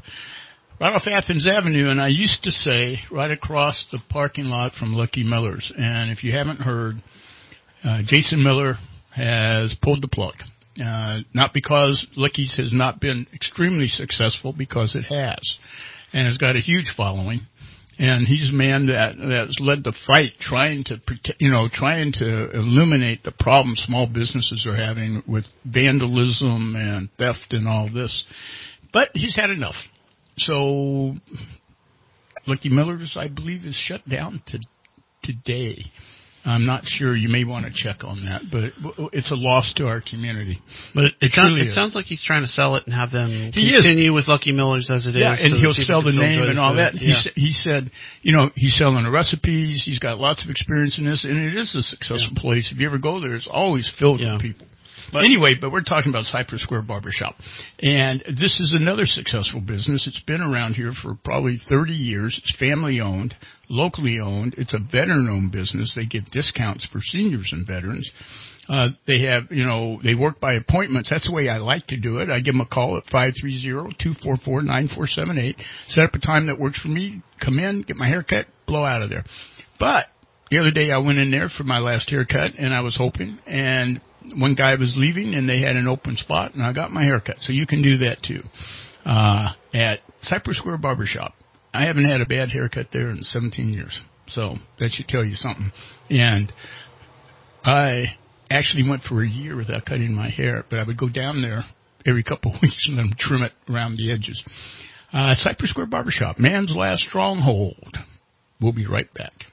Right off Athens Avenue, and I used to say right across the parking lot from Lucky Miller's. And if you haven't heard, uh, Jason Miller has pulled the plug. Uh, not because Lucky's has not been extremely successful, because it has, and has got a huge following. And he's a man that that's led the fight, trying to you know, trying to eliminate the problems small businesses are having with vandalism and theft and all this. But he's had enough. So, Lucky Miller's, I believe, is shut down to today. I'm not sure. You may want to check on that, but it's a loss to our community. But it, it, sounds, it is. sounds like he's trying to sell it and have them He is. continue with Lucky Miller's as it is. yeah, so and that he'll sell the name and all that. He, Yeah. sa- he said, you know, he's selling the recipes. He's got lots of experience in this, and it is a successful place. If you ever go there, it's always filled with people. But anyway, but we're talking about Cypress Square Barbershop. And this is another successful business. It's been around here for probably 30 years. It's family owned, locally owned. It's a veteran owned business. They give discounts for seniors and veterans. Uh, they have, you know, they work by appointments. That's the way I like to do it. I give them a call at 530-244-9478. Set up a time that works for me. Come in, get my hair cut, blow out of there. But the other day I went in there for my last haircut and I was hoping and one guy was leaving and they had an open spot and I got my haircut. So you can do that too. Uh, at Cypress Square Barbershop. I haven't had a bad haircut there in 17 years. So that should tell you something. And I actually went for a year without cutting my hair, but I would go down there every couple [LAUGHS] of weeks and then trim it around the edges. Uh, Cypress Square Barbershop, man's last stronghold. We'll be right back.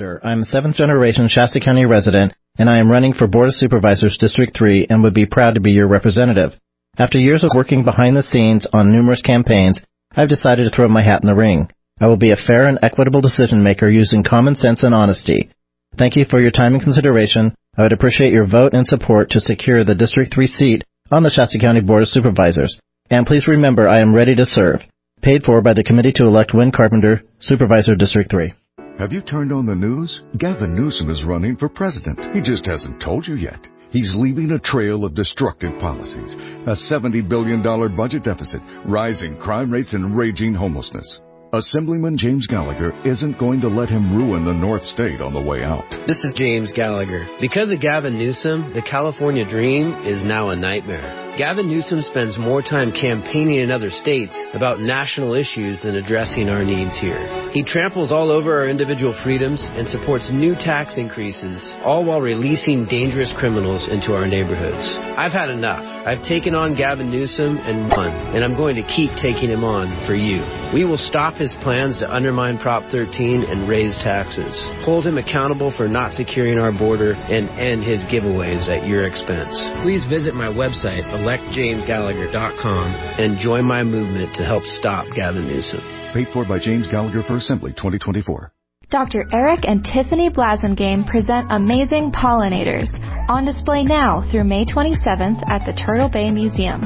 Carpenter. I'm a seventh generation Shasta County resident, and I am running for Board of Supervisors District 3 and would be proud to be your representative. After years of working behind the scenes on numerous campaigns, I've decided to throw my hat in the ring. I will be a fair and equitable decision maker using common sense and honesty. Thank you for your time and consideration. I would appreciate your vote and support to secure the District 3 seat on the Shasta County Board of Supervisors. And please remember I am ready to serve. Paid for by the Committee to Elect Win Carpenter, Supervisor District 3. Have you turned on the news? Gavin Newsom is running for president. He just hasn't told you yet. He's leaving a trail of destructive policies, a $70 billion budget deficit, rising crime rates, and raging homelessness. Assemblyman James Gallagher isn't going to let him ruin the North State on the way out. This is James Gallagher. Because of Gavin Newsom, the California dream is now a nightmare. Gavin Newsom spends more time campaigning in other states about national issues than addressing our needs here. He tramples all over our individual freedoms and supports new tax increases, all while releasing dangerous criminals into our neighborhoods. I've had enough. I've taken on Gavin Newsom and won, and I'm going to keep taking him on for you. We will stop his plans to undermine Prop 13 and raise taxes, hold him accountable for not securing our border, and end his giveaways at your expense. Please visit my website, electjamesgallagher.com, and join my movement to help stop Gavin Newsom. Paid for by James Gallagher for Assembly 2024. Dr. Eric and Tiffany Blasingame present Amazing Pollinators on display now through May 27th at the Turtle Bay Museum.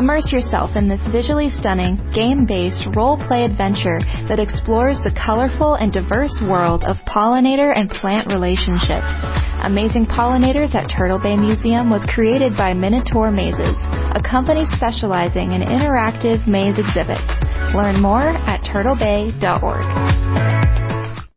Immerse yourself in this visually stunning, game-based role-play adventure that explores the colorful and diverse world of pollinator and plant relationships. Amazing Pollinators at Turtle Bay Museum was created by Minotaur Mazes, a company specializing in interactive maze exhibits. Learn more at turtlebay.org.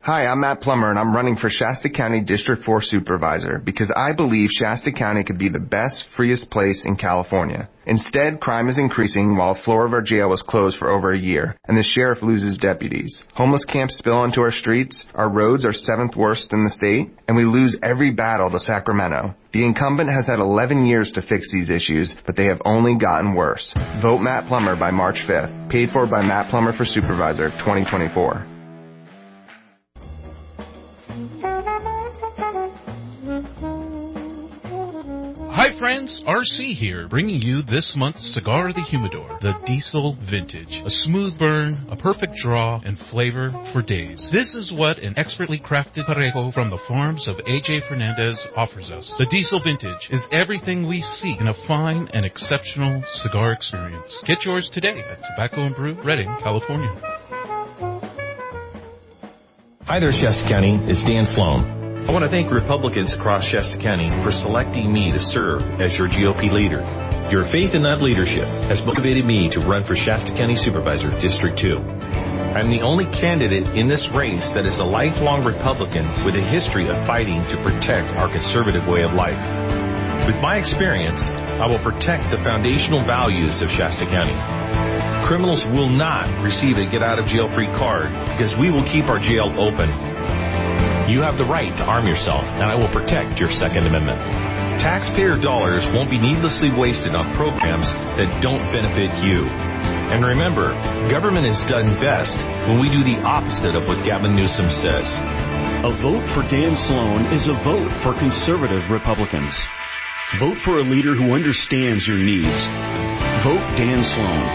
Hi, I'm Matt Plummer and I'm running for Shasta County District 4 Supervisor because I believe Shasta County could be the best, freest place in California. Instead, crime is increasing while a floor of our jail was closed for over a year and the sheriff loses deputies. Homeless camps spill onto our streets, our roads are seventh worst in the state, and we lose every battle to Sacramento. The incumbent has had 11 years to fix these issues, but they have only gotten worse. Vote Matt Plummer by March 5th. Paid for by Matt Plummer for Supervisor 2024. Hi friends, RC here, bringing you this month's Cigar of the Humidor, the Diesel Vintage. A smooth burn, a perfect draw, and flavor for days. This is what an expertly crafted Parejo from the farms of AJ Fernandez offers us. The Diesel Vintage is everything we seek in a fine and exceptional cigar experience. Get yours today at Tobacco and Brew, Redding, California. Hi there, Shasta County. It's Dan Sloan. I want to thank Republicans across Shasta County for selecting me to serve as your GOP leader. Your faith in that leadership has motivated me to run for Shasta County Supervisor District 2. I'm the only candidate in this race that is a lifelong Republican with a history of fighting to protect our conservative way of life. With my experience, I will protect the foundational values of Shasta County. Criminals will not receive a get out of jail free card because we will keep our jail open you have the right to arm yourself, and I will protect your Second Amendment. Taxpayer dollars won't be needlessly wasted on programs that don't benefit you. And remember, government is done best when we do the opposite of what Gavin Newsom says. A vote for Dan Sloan is a vote for conservative Republicans. Vote for a leader who understands your needs. Vote Dan Sloan.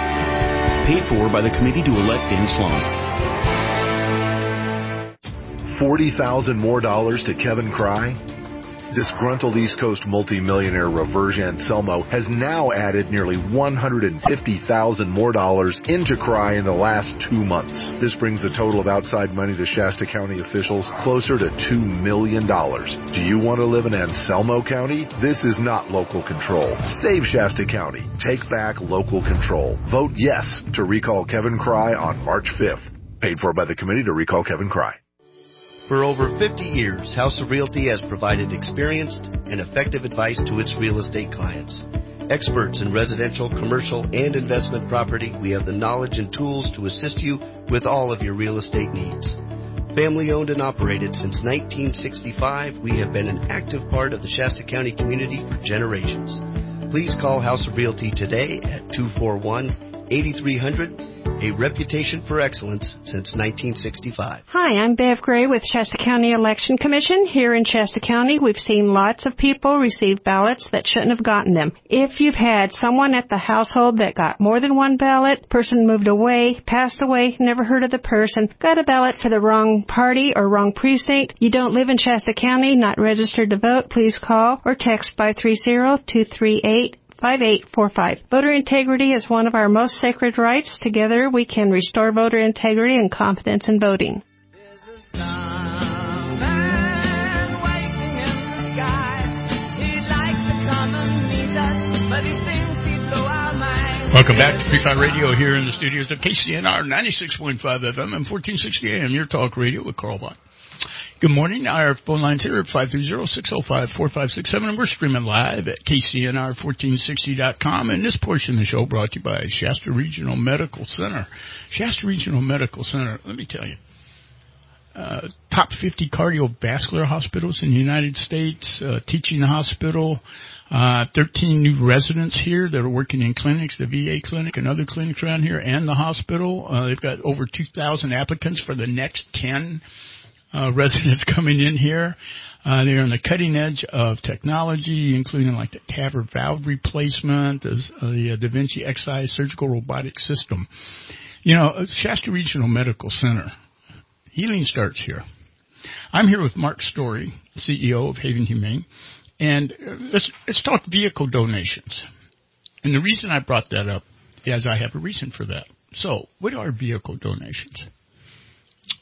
Paid for by the Committee to Elect Dan Sloan. 40,000 more dollars to Kevin Crye? Disgruntled East Coast multimillionaire Reverge Anselmo has now added nearly 150,000 more dollars into Crye in the last two months. This brings the total of outside money to Shasta County officials closer to $2 million. Do you want to live in Anselmo County? This is not local control. Save Shasta County. Take back local control. Vote yes to recall Kevin Crye on March 5th. Paid for by the Committee to Recall Kevin Crye. For over 50 years, House of Realty has provided experienced and effective advice to its real estate clients. Experts in residential, commercial, and investment property, we have the knowledge and tools to assist you with all of your real estate needs. Family owned and operated since 1965, we have been an active part of the Shasta County community for generations. Please call House of Realty today at 241 8300 a reputation for excellence since 1965. Hi, I'm Bev Gray with Shasta County Election Commission. Here in Shasta County, we've seen lots of people receive ballots that shouldn't have gotten them. If you've had someone at the household that got more than one ballot, person moved away, passed away, never heard of the person, got a ballot for the wrong party or wrong precinct, you don't live in Shasta County, not registered to vote, please call or text 530 238 5845. Voter integrity is one of our most sacred rights. Together we can restore voter integrity and confidence in voting. Welcome back to Fire Radio here in the studios of KCNR 96.5 FM and 1460 AM, your talk radio with Carl Bott. Good morning. Our phone lines here at 530-605-4567, and we're streaming live at kcnr1460.com. And this portion of the show brought to you by Shasta Regional Medical Center. Shasta Regional Medical Center, let me tell you, uh, top 50 cardiovascular hospitals in the United States, uh, teaching hospital, uh, 13 new residents here that are working in clinics, the VA clinic and other clinics around here and the hospital. Uh, they've got over 2,000 applicants for the next 10 uh, [LAUGHS] residents coming in here. Uh, they're on the cutting edge of technology, including like the TAVR valve replacement, the, uh, the Da Vinci Xi surgical robotic system. You know, Shasta Regional Medical Center, healing starts here. I'm here with Mark Story, CEO of Haven Humane, and uh, let's let's talk vehicle donations. And the reason I brought that up is I have a reason for that. So, what are vehicle donations?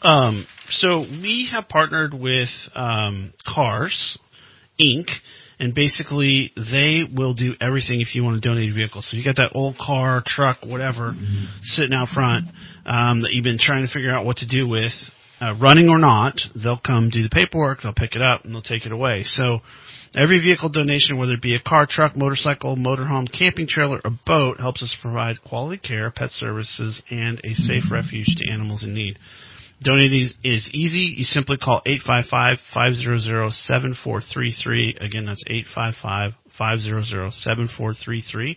Um, so we have partnered with um, Cars Inc. And basically, they will do everything if you want to donate a vehicle. So you got that old car, truck, whatever, mm-hmm. sitting out front um, that you've been trying to figure out what to do with, uh, running or not. They'll come do the paperwork, they'll pick it up, and they'll take it away. So every vehicle donation, whether it be a car, truck, motorcycle, motorhome, camping trailer, or boat, helps us provide quality care, pet services, and a safe refuge to animals in need. Donating is easy. You simply call 855-500-7433. Again, that's 855-500-7433.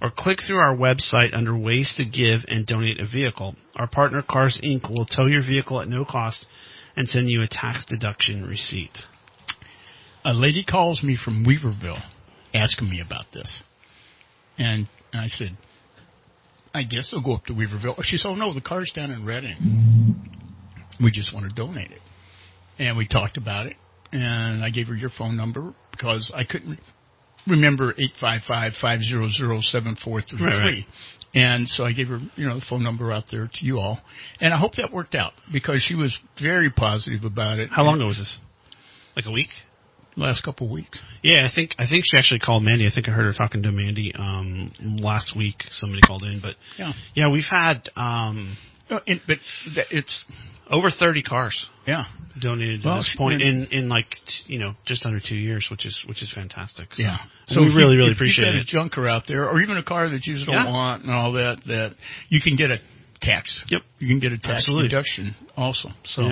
Or click through our website under ways to give and donate a vehicle. Our partner Cars Inc. will tow your vehicle at no cost and send you a tax deduction receipt. A lady calls me from Weaverville asking me about this. And I said, I guess they'll go up to Weaverville. She said, Oh no, the car's down in Redding. We just want to donate it. And we talked about it, and I gave her your phone number because I couldn't remember eight five five five zero zero seven four three three. And so I gave her, you know, the phone number out there to you all. And I hope that worked out because she was very positive about it. How long ago was this? Like a week? Last couple of weeks. Yeah, I think I think she actually called Mandy. I think I heard her talking to Mandy um last week. Somebody called in, but yeah, yeah, we've had um, no, it, but it's over 30 cars. Yeah. Donated well, this point in, in like, you know, just under two years, which is, which is fantastic. So, yeah. So we really, really if appreciate you've got it. a junker out there, or even a car that you just don't yeah. want and all that, that you can get a tax. Yep. You can get a tax Absolutely. deduction also. So,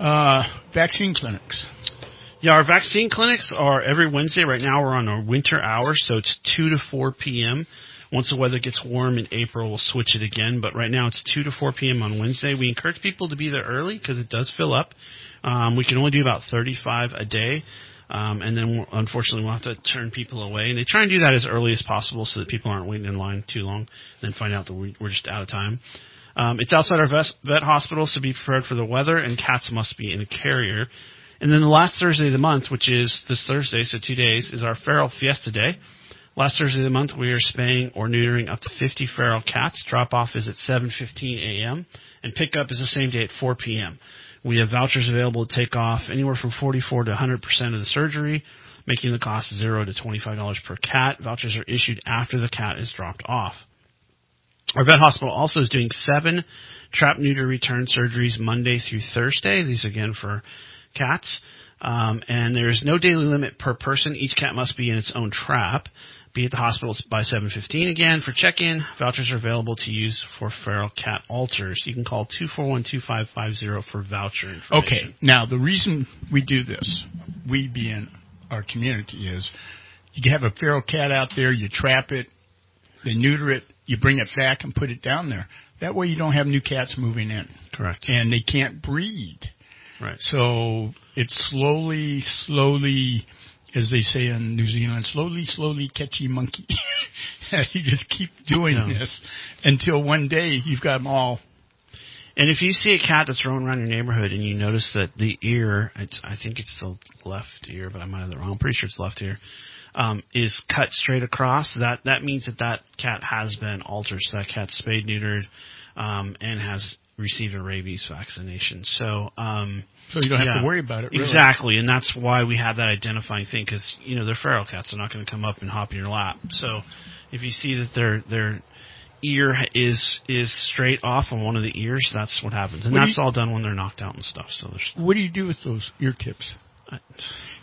yeah. uh, vaccine clinics. Yeah, our vaccine clinics are every Wednesday. Right now we're on our winter hours, so it's 2 to 4 p.m. Once the weather gets warm in April, we'll switch it again. But right now it's 2 to 4 p.m. on Wednesday. We encourage people to be there early because it does fill up. Um, we can only do about 35 a day. Um, and then we'll, unfortunately we'll have to turn people away. And they try and do that as early as possible so that people aren't waiting in line too long, and then find out that we're just out of time. Um, it's outside our vet, vet hospital, so be prepared for the weather, and cats must be in a carrier. And then the last Thursday of the month, which is this Thursday, so two days, is our Feral Fiesta Day. Last Thursday of the month, we are spaying or neutering up to 50 feral cats. Drop off is at 7:15 a.m. and pickup is the same day at 4 p.m. We have vouchers available to take off anywhere from 44 to 100 percent of the surgery, making the cost zero to 25 dollars per cat. Vouchers are issued after the cat is dropped off. Our vet hospital also is doing seven trap neuter return surgeries Monday through Thursday. These again for cats. Um, and there's no daily limit per person. Each cat must be in its own trap be at the hospital by 7:15 again for check-in. Vouchers are available to use for feral cat alters. You can call 241-2550 for voucher information. Okay. Now, the reason we do this, we being our community is you have a feral cat out there, you trap it, they neuter it, you bring it back and put it down there. That way you don't have new cats moving in. Correct. And they can't breed. Right. So it's slowly, slowly as they say in New Zealand, slowly, slowly catchy monkey. [LAUGHS] you just keep doing yeah. this until one day you've got them all. And if you see a cat that's roaming around your neighborhood and you notice that the ear, I think it's the left ear, but I might have the wrong. I'm pretty sure it's left ear, um, is cut straight across. That that means that that cat has been altered. So that cat's spayed, neutered, um, and has received a rabies vaccination. So, um, so you don't have yeah, to worry about it. Really. Exactly, and that's why we have that identifying thing because you know they're feral cats. They're not going to come up and hop in your lap. So, if you see that their their ear is is straight off on one of the ears, that's what happens, and what that's you, all done when they're knocked out and stuff. So, there's what do you do with those ear tips?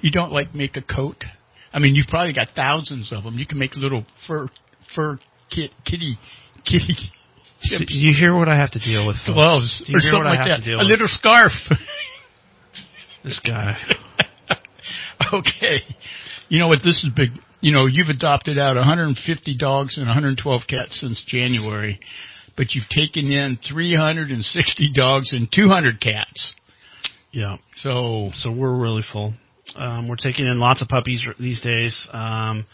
You don't like make a coat. I mean, you've probably got thousands of them. You can make little fur fur kit, kitty kitty Do you hear what I have to deal with? folks? gloves or hear something what I like have that. to deal A with? little scarf. [LAUGHS] This guy. [LAUGHS] okay. You know what? This is big. You know, you've adopted out 150 dogs and 112 cats since January, but you've taken in 360 dogs and 200 cats. Yeah. So so we're really full. Um, we're taking in lots of puppies these days. Um,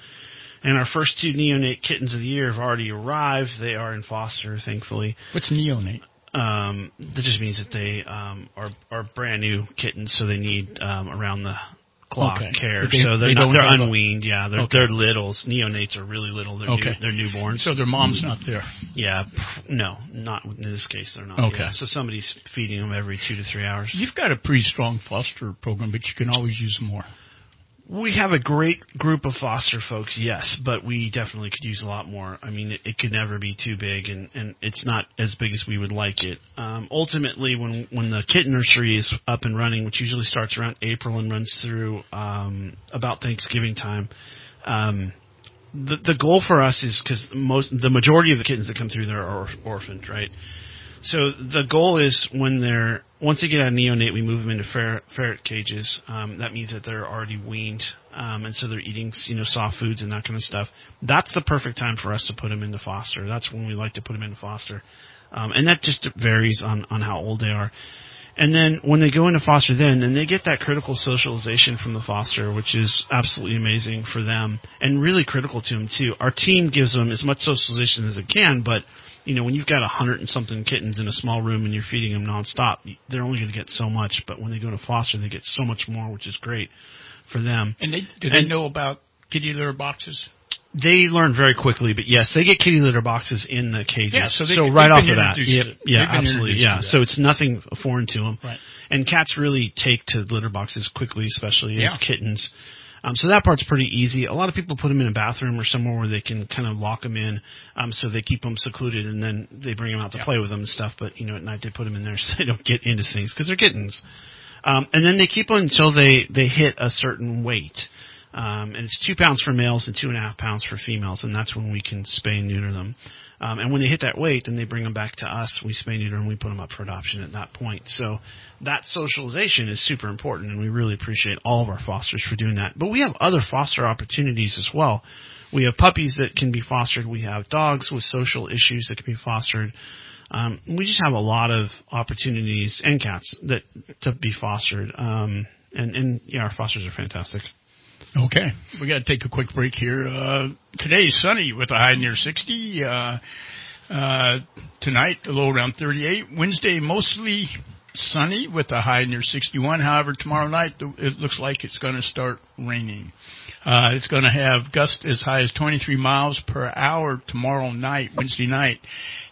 and our first two neonate kittens of the year have already arrived. They are in foster, thankfully. What's neonate? Um, that just means that they um, are are brand new kittens, so they need um, around the clock Okay. care. They- so they're they not, they're unweaned. Yeah, they're Okay. they're littles. Neonates are really little. They're Okay. new, they're newborns. So their mom's not there. Yeah, no, not in this case. They're not. Okay. Yeah, So somebody's feeding them every two to three hours. You've got a pretty strong foster program, but you can always use more. We have a great group of foster folks, yes, but we definitely could use a lot more. I mean, it, it could never be too big, and, and it's not as big as we would like it. Um, ultimately, when when the kitten nursery is up and running, which usually starts around April and runs through um, about Thanksgiving time, um, the the goal for us is because most the majority of the kittens that come through there are or- orphaned, right? So the goal is when they're once they get out of neonate, we move them into ferret, cages. Um, that means that they're already weaned, um, and so they're eating you know soft foods and that kind of stuff. That's the perfect time for us to put them into foster. That's when we like to put them into foster, um, and that just varies on on how old they are. And then when they go into foster, then then they get that critical socialization from the foster, which is absolutely amazing for them and really critical to them too. Our team gives them as much socialization as it can, but you know when you've got a hundred and something kittens in a small room and you're feeding them nonstop, they're only going to get so much. But when they go to foster, they get so much more, which is great for them. And they do they And- know about kitty litter boxes? They learn very quickly, but yes, they get kitty litter boxes in the cages. Yeah, so they- right they've off of that, yeah, yeah, absolutely, yeah. So it's nothing foreign to them. Right. And cats really take to litter boxes quickly, especially Yeah. as kittens. Um, so that part's pretty easy. A lot of people put them in a bathroom or somewhere where they can kind of lock them in, um, so they keep them secluded, and then they bring them out to play with them and stuff. But you know, at night they put them in there [LAUGHS] so they don't get into things because they're kittens. Um, and then they keep them until they they hit a certain weight. Um, and it's two pounds for males and two and a half pounds for females, and that's when we can spay and neuter them. Um, and when they hit that weight, then they bring them back to us. We spay neuter and we put them up for adoption at that point. So that socialization is super important, and we really appreciate all of our fosters for doing that. But we have other foster opportunities as well. We have puppies that can be fostered. We have dogs with social issues that can be fostered. Um, we just have a lot of opportunities and cats that to be fostered. Um, and and yeah, our fosters are fantastic. Okay, we got to take a quick break here. Uh, today sunny with a high near 60. Uh, uh, tonight, a low around 38. Wednesday, mostly sunny with a high near 61. However, tomorrow night, it looks like it's going to start raining. Uh, it's going to have gusts as high as 23 miles per hour tomorrow night, Wednesday night.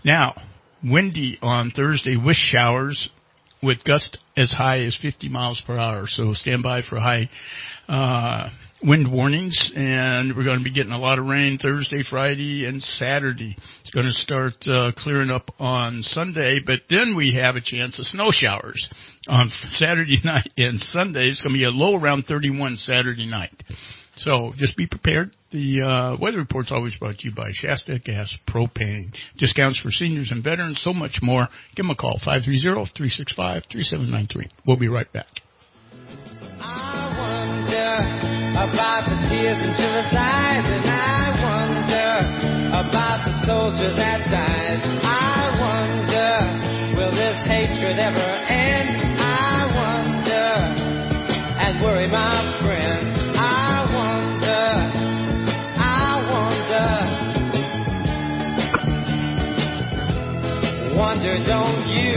Now, windy on Thursday with showers with gusts as high as 50 miles per hour. So stand by for high uh, wind warnings, and we're going to be getting a lot of rain Thursday, Friday, and Saturday. It's going to start uh, clearing up on Sunday, but then we have a chance of snow showers on [LAUGHS] Saturday night and Sunday. It's going to be a low around 31 Saturday night. So just be prepared. The uh, weather report's always brought to you by Shasta Gas Propane. Discounts for seniors and veterans, so much more. Give them a call, 530-365-3793. We'll be right back. about the tears in children's eyes, and I wonder about the soldier that dies. I wonder, will this hatred ever don't you?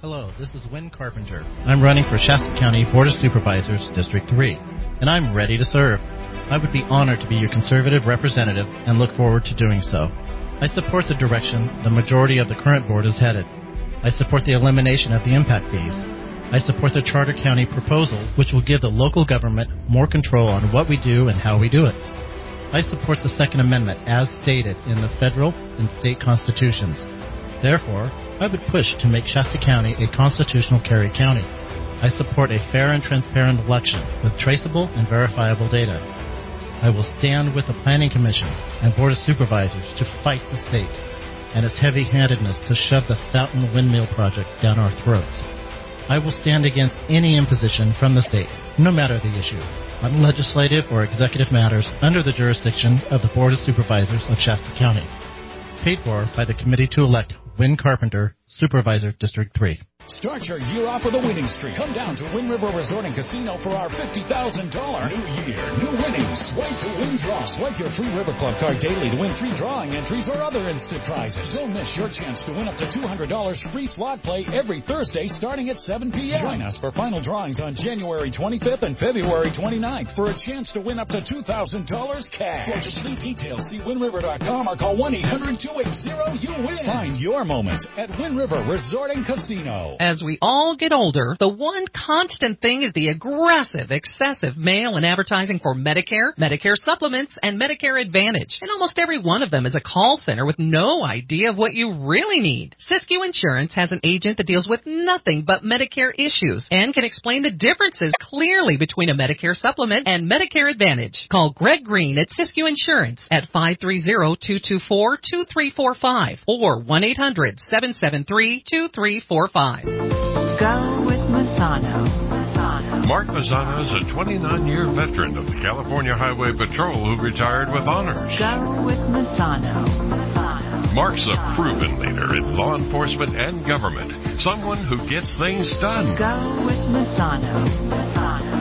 Hello, this is Win Carpenter. I'm running for Shasta County Board of Supervisors, District 3, and I'm ready to serve. I would be honored to be your conservative representative and look forward to doing so. I support the direction the majority of the current board is headed. I support the elimination of the impact fees. I support the Charter County proposal, which will give the local government more control on what we do and how we do it. I support the Second Amendment as stated in the federal and state constitutions. Therefore, I would push to make Shasta County a constitutional carry county. I support a fair and transparent election with traceable and verifiable data. I will stand with the Planning Commission and Board of Supervisors to fight the state and its heavy-handedness to shove the Fountain Windmill project down our throats. I will stand against any imposition from the state, no matter the issue, on legislative or executive matters under the jurisdiction of the Board of Supervisors of Shasta County. Paid for by the Committee to elect Win Carpenter, Supervisor, District 3. Start your year off with a winning streak. Come down to Win-River Resort and Casino for our $50,000 new year, new winnings. Swipe to win draw. Swipe your free River Club card daily to win free drawing entries or other instant prizes. Don't miss your chance to win up to $200 free slot play every Thursday starting at 7 p.m. Join us for final drawings on January 25th and February 29th for a chance to win up to $2,000 cash. For complete details, see WinRiver.com or call 1-800-280-YOU-WIN. Find your moment at Win-River Resort and Casino. As we all get older, the one constant thing is the aggressive, excessive mail and advertising for Medicare, Medicare supplements, and Medicare Advantage. And almost every one of them is a call center with no idea of what you really need. Siskiyou Insurance has an agent that deals with nothing but Medicare issues and can explain the differences clearly between a Medicare supplement and Medicare Advantage. Call Greg Green at Siskiyou Insurance at 530-224-2345 or 1-800-773-2345. Go with Masano. Mark Mazzano is a 29-year veteran of the California Highway Patrol who retired with honors. Go with Masano. Mark's a proven leader in law enforcement and government, someone who gets things done. Go with Masano.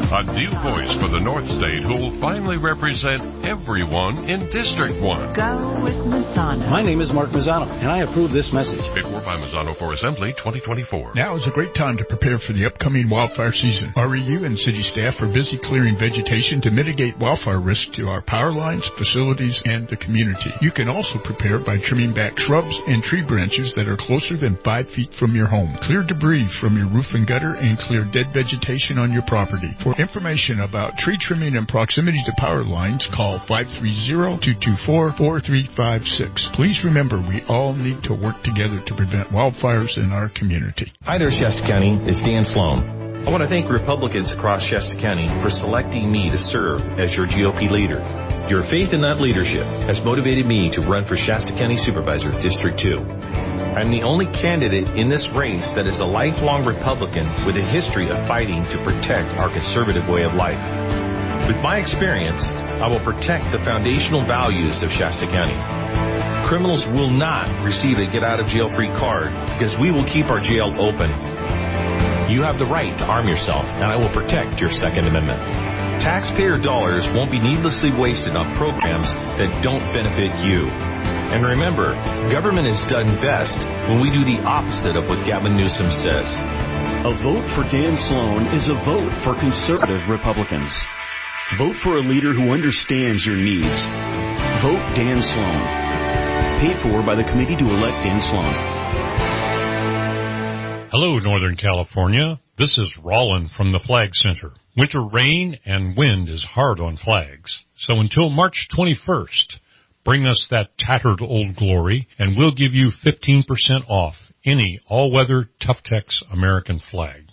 A new voice for the North State who will finally represent everyone in District 1. Go with Masano. My name is Mark Mazzano, and I approve this message. Paid for by Mazzano for Assembly 2024. Now is a great time to prepare for the upcoming wildfire season. REU and city staff are busy clearing vegetation to mitigate wildfire risk to our power lines, facilities, and the community. You can also prepare by trimming back shrubs and tree branches that are closer than five feet from your home. Clear debris from your roof and gutter and clear dead vegetation on your property. For information about tree trimming and proximity to power lines, call 530-224-4356. Please remember we all need to work together to prevent wildfires in our community. Hi there, Shasta County. It's Dan Sloan. I want to thank Republicans across Shasta County for selecting me to serve as your GOP leader. Your faith in that leadership has motivated me to run for Shasta County Supervisor District 2. I'm the only candidate in this race that is a lifelong Republican with a history of fighting to protect our conservative way of life. With my experience, I will protect the foundational values of Shasta County. Criminals will not receive a get out of jail free card because we will keep our jail open. You have the right to arm yourself, and I will protect your Second Amendment. Taxpayer dollars won't be needlessly wasted on programs that don't benefit you. And remember, government is done best when we do the opposite of what Gavin Newsom says. A vote for Dan Sloan is a vote for conservative Republicans. Vote for a leader who understands your needs. Vote Dan Sloan. Paid for by the Committee to Elect Dan Sloan. Hello, Northern California. This is Rollin from the Flag Center. Winter rain and wind is hard on flags. So until March 21st, bring us that tattered old glory and we'll give you 15% off any all-weather Tough-Tex American flag.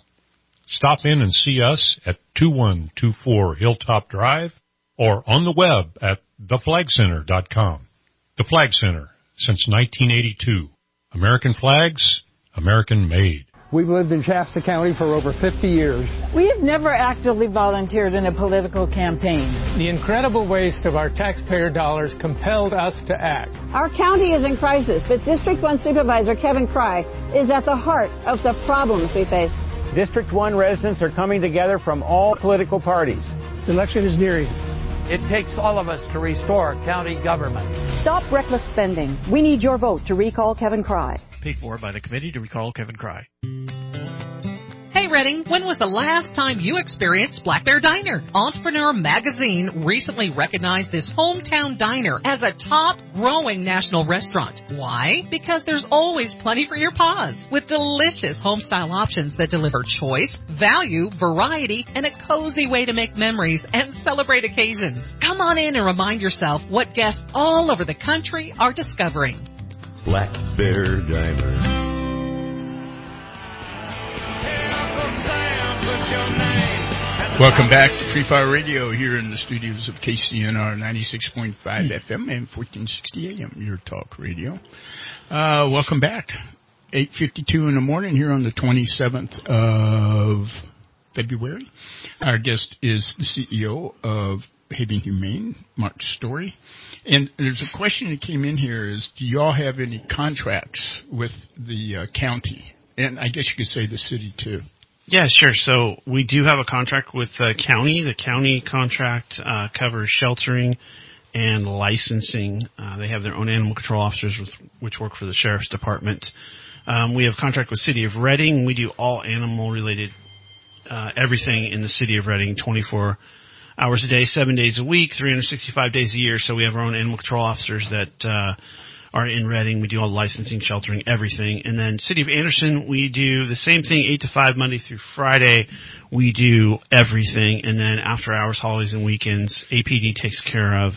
Stop in and see us at 2124 Hilltop Drive or on the web at theflagcenter.com. The Flag Center since 1982. American flags, American made. We've lived in Shasta County for over 50 years. We have never actively volunteered in a political campaign. The incredible waste of our taxpayer dollars compelled us to act. Our county is in crisis, but District 1 Supervisor Kevin Crye is at the heart of the problems we face. District 1 residents are coming together from all political parties. The election is nearing. It takes all of us to restore county government. Stop reckless spending. We need your vote to recall Kevin Crye. Paid for by the committee to recall Kevin Crye. Hey Redding, when was the last time you experienced Black Bear Diner? Entrepreneur Magazine recently recognized this hometown diner as a top growing national restaurant. Why? Because there's always plenty for your paws with delicious home style options that deliver choice, value, variety, and a cozy way to make memories and celebrate occasions. Come on in and remind yourself what guests all over the country are discovering. Black Bear Diner. Welcome back to Free Fire Radio here in the studios of KCNR 96.5 FM and 1460 AM, your talk radio. Uh, welcome back. 8.52 in the morning here on the 27th of February. Our guest is the CEO of Haven Humane, Mark Story. And there's a question that came in here is, do y'all have any contracts with the uh, county? And I guess you could say the city too. Yeah, sure. So we do have a contract with the county. The county contract uh, covers sheltering and licensing. Uh, they have their own animal control officers, with, which work for the sheriff's department. Um, we have contract with City of Redding. We do all animal related uh, everything in the City of Redding, 24 hours a day, seven days a week, 365 days a year. So we have our own animal control officers that uh, are in Redding. We do all the licensing, sheltering, everything. And then City of Anderson, we do the same thing, 8 to 5, Monday through Friday. We do everything. And then after hours, holidays, and weekends, APD takes care of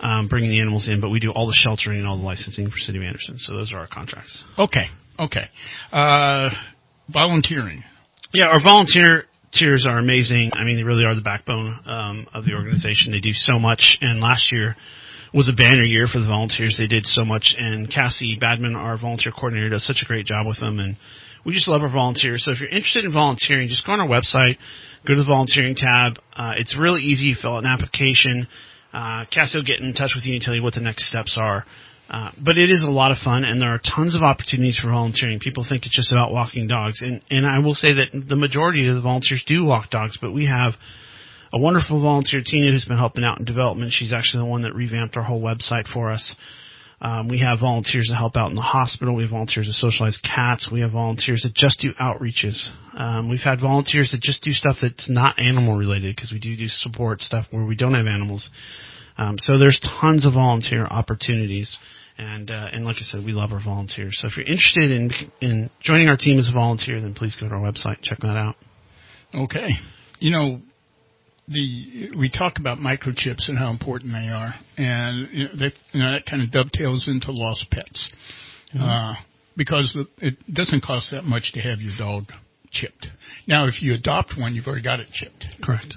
um, bringing the animals in, but we do all the sheltering and all the licensing for City of Anderson. So those are our contracts. Okay, okay. Uh, volunteering. Yeah, our volunteer tiers are amazing. I mean, they really are the backbone um, of the organization. They do so much, and last year was a banner year for the volunteers. They did so much, and Cassie Badman, our volunteer coordinator, does such a great job with them, and we just love our volunteers. So if you're interested in volunteering, just go on our website, go to the volunteering tab. Uh, it's really easy. You fill out an application. Uh, Cassie will get in touch with you and tell you what the next steps are. Uh, but it is a lot of fun, and there are tons of opportunities for volunteering. People think it's just about walking dogs, and and I will say that the majority of the volunteers do walk dogs, but we have a wonderful volunteer, Tina, who's been helping out in development. She's actually the one that revamped our whole website for us. Um, we have volunteers that help out in the hospital. We have volunteers that socialize cats. We have volunteers that just do outreaches. Um, we've had volunteers that just do stuff that's not animal related because we do do support stuff where we don't have animals. Um, so there's tons of volunteer opportunities, and uh, and like I said, we love our volunteers. So if you're interested in in joining our team as a volunteer, then please go to our website, and check that out. Okay, you know the we talk about microchips and how important they are, and you know, they, you know that kind of dovetails into lost pets, mm-hmm. uh, because the, it doesn't cost that much to have your dog chipped. Now, if you adopt one, you've already got it chipped. Correct.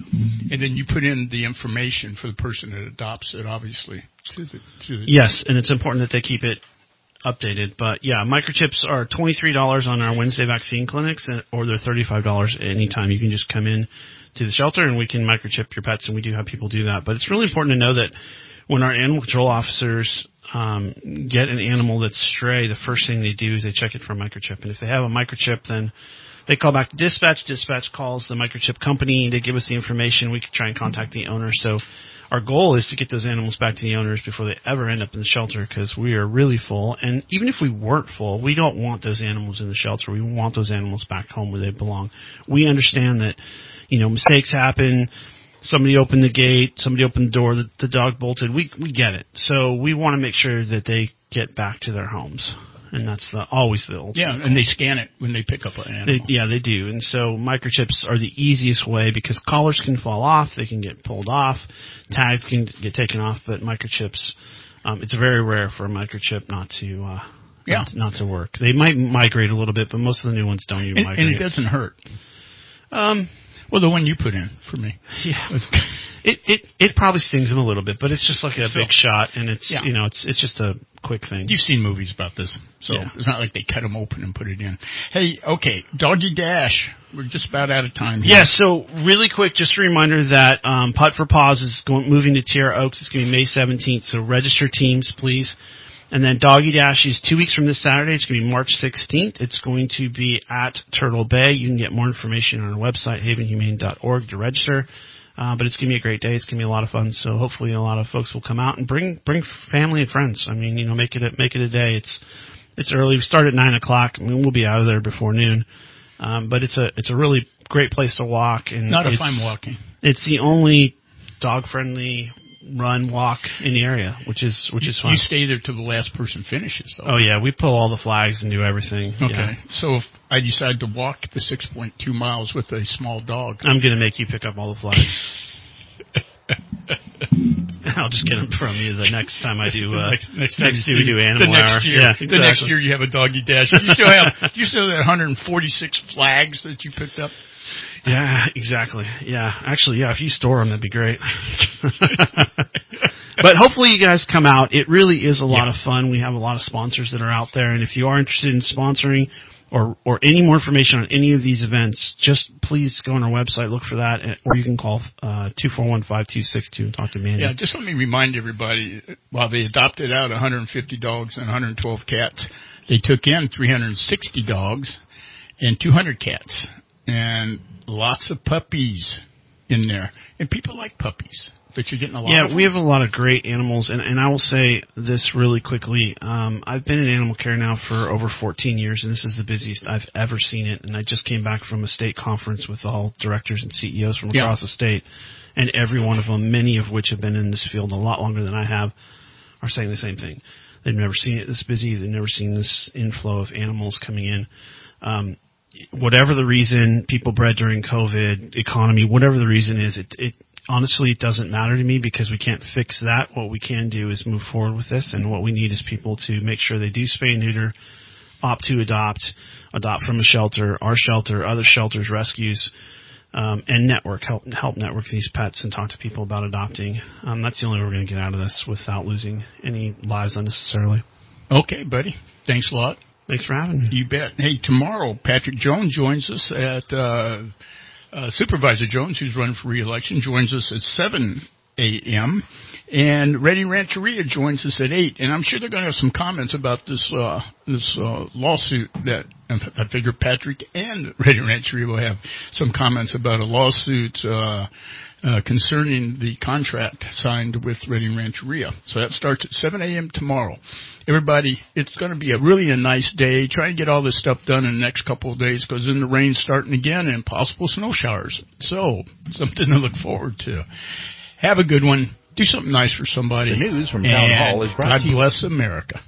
And then you put in the information for the person that adopts it, obviously. To the, to the yes, and it's important that they keep it updated. But yeah, microchips are twenty three dollars on our Wednesday vaccine clinics, or they're thirty five dollars anytime. You can just come in to the shelter and we can microchip your pets, and we do have people do that. But it's really important to know that when our animal control officers um, get an animal that's stray, the first thing they do is they check it for a microchip, and if they have a microchip, then they call back to dispatch. Dispatch calls the microchip company. They give us the information. We can try and contact the owner. So our goal is to get those animals back to the owners before they ever end up in the shelter because we are really full. And even if we weren't full, we don't want those animals in the shelter. We want those animals back home where they belong. We understand that you know, mistakes happen. Somebody opened the gate, somebody opened the door, the, the dog bolted. We we get it. So we want to make sure that they get back to their homes. And that's the, always the ultimate. Yeah, and they scan it when they pick up an animal. They, yeah, they do. And so microchips are the easiest way because collars can fall off, they can get pulled off, tags can get taken off, but microchips, um, it's very rare for a microchip not to, uh, yeah. not, not to work. They might migrate a little bit, but most of the new ones don't even and, migrate. And it doesn't hurt. Um, well, the one you put in for me. Yeah. It it it probably stings them a little bit, but it's just like a So- big shot, and it's Yeah. you know it's it's just a quick thing. You've seen movies about this, so Yeah. it's not like they cut them open and put it in. Hey, okay, Doggy Dash. We're just about out of time. Here. Yeah, so really quick, just a reminder that um, Putt for Paws is going moving to Tierra Oaks. It's going to be May 17th, so register teams, please. And then Doggy Dash is two weeks from this Saturday. It's going to be March 16th. It's going to be at Turtle Bay. You can get more information on our website, havenhumane.org, to register. Uh, but it's going to be a great day. It's going to be a lot of fun. So hopefully a lot of folks will come out and bring bring family and friends. I mean, you know, make it a, make it a day. It's it's early. We start at nine o'clock. I mean, we'll be out of there before noon. Um, but it's a it's a really great place to walk. And Not if I'm walking. It's the only dog friendly run walk in the area, which is which is fun. You stay there till the last person finishes, though. Oh yeah, we pull all the flags and do everything. Okay. Yeah. So if I decide to walk the 6.2 miles with a small dog, I'm gonna make you pick up all the flags. [LAUGHS] I'll just get them from you the next time I do. Uh, next, next, next time we do animal the next hour. Year, Yeah, The next year you have a doggy dash. Do you still have? do you still have 146 flags that you picked up? Yeah, exactly. Yeah, actually, yeah. If you store them, that'd be great. [LAUGHS] but hopefully, you guys come out. It really is a lot Yeah. of fun. We have a lot of sponsors that are out there, and if you are interested in sponsoring or or any more information on any of these events, just please go on our website, look for that, or you can call uh two four one five two six two and talk to Mandy. Yeah, just let me remind everybody, while they adopted out 150 dogs and 112 cats, they took in 360 dogs and 200 cats and lots of puppies in there. And people like puppies, but you're getting a lot Yeah, of we have a lot of great animals, and, and I will say this really quickly. Um, I've been in animal care now for over 14 years, and this is the busiest I've ever seen it. And I just came back from a state conference with all directors and CEOs from Yeah. across the state, and every one of them, many of which have been in this field a lot longer than I have, are saying the same thing. They've never seen it this busy. They've never seen this inflow of animals coming in. Um, whatever the reason, people bred during COVID, economy, whatever the reason is, it, it honestly it doesn't matter to me because we can't fix that. What we can do is move forward with this, and what we need is people to make sure they do spay and neuter, opt to adopt, adopt from a shelter, our shelter, other shelters, rescues. Um, and network help help network these pets and talk to people about adopting. Um, that's the only way we're going to get out of this without losing any lives unnecessarily. Okay, buddy. Thanks a lot. Thanks for having me. You bet. Hey, tomorrow Patrick Jones joins us at uh, uh, Supervisor Jones, who's running for re-election, joins us at seven a.m. and Redding Rancheria joins us at eight. And I'm sure they're going to have some comments about this uh, this uh, lawsuit that I figure Patrick and Redding Rancheria will have some comments about a lawsuit. Uh, uh, concerning the contract signed with Redding Rancheria. So that starts at 7 a.m. tomorrow. Everybody, it's going to be a really a nice day. Try and get all this stuff done in the next couple of days because then the rain's starting again and possible snow showers. So something to look forward to. Have a good one. Do something nice for somebody. The news from Town Hall is brought God to you. bless America.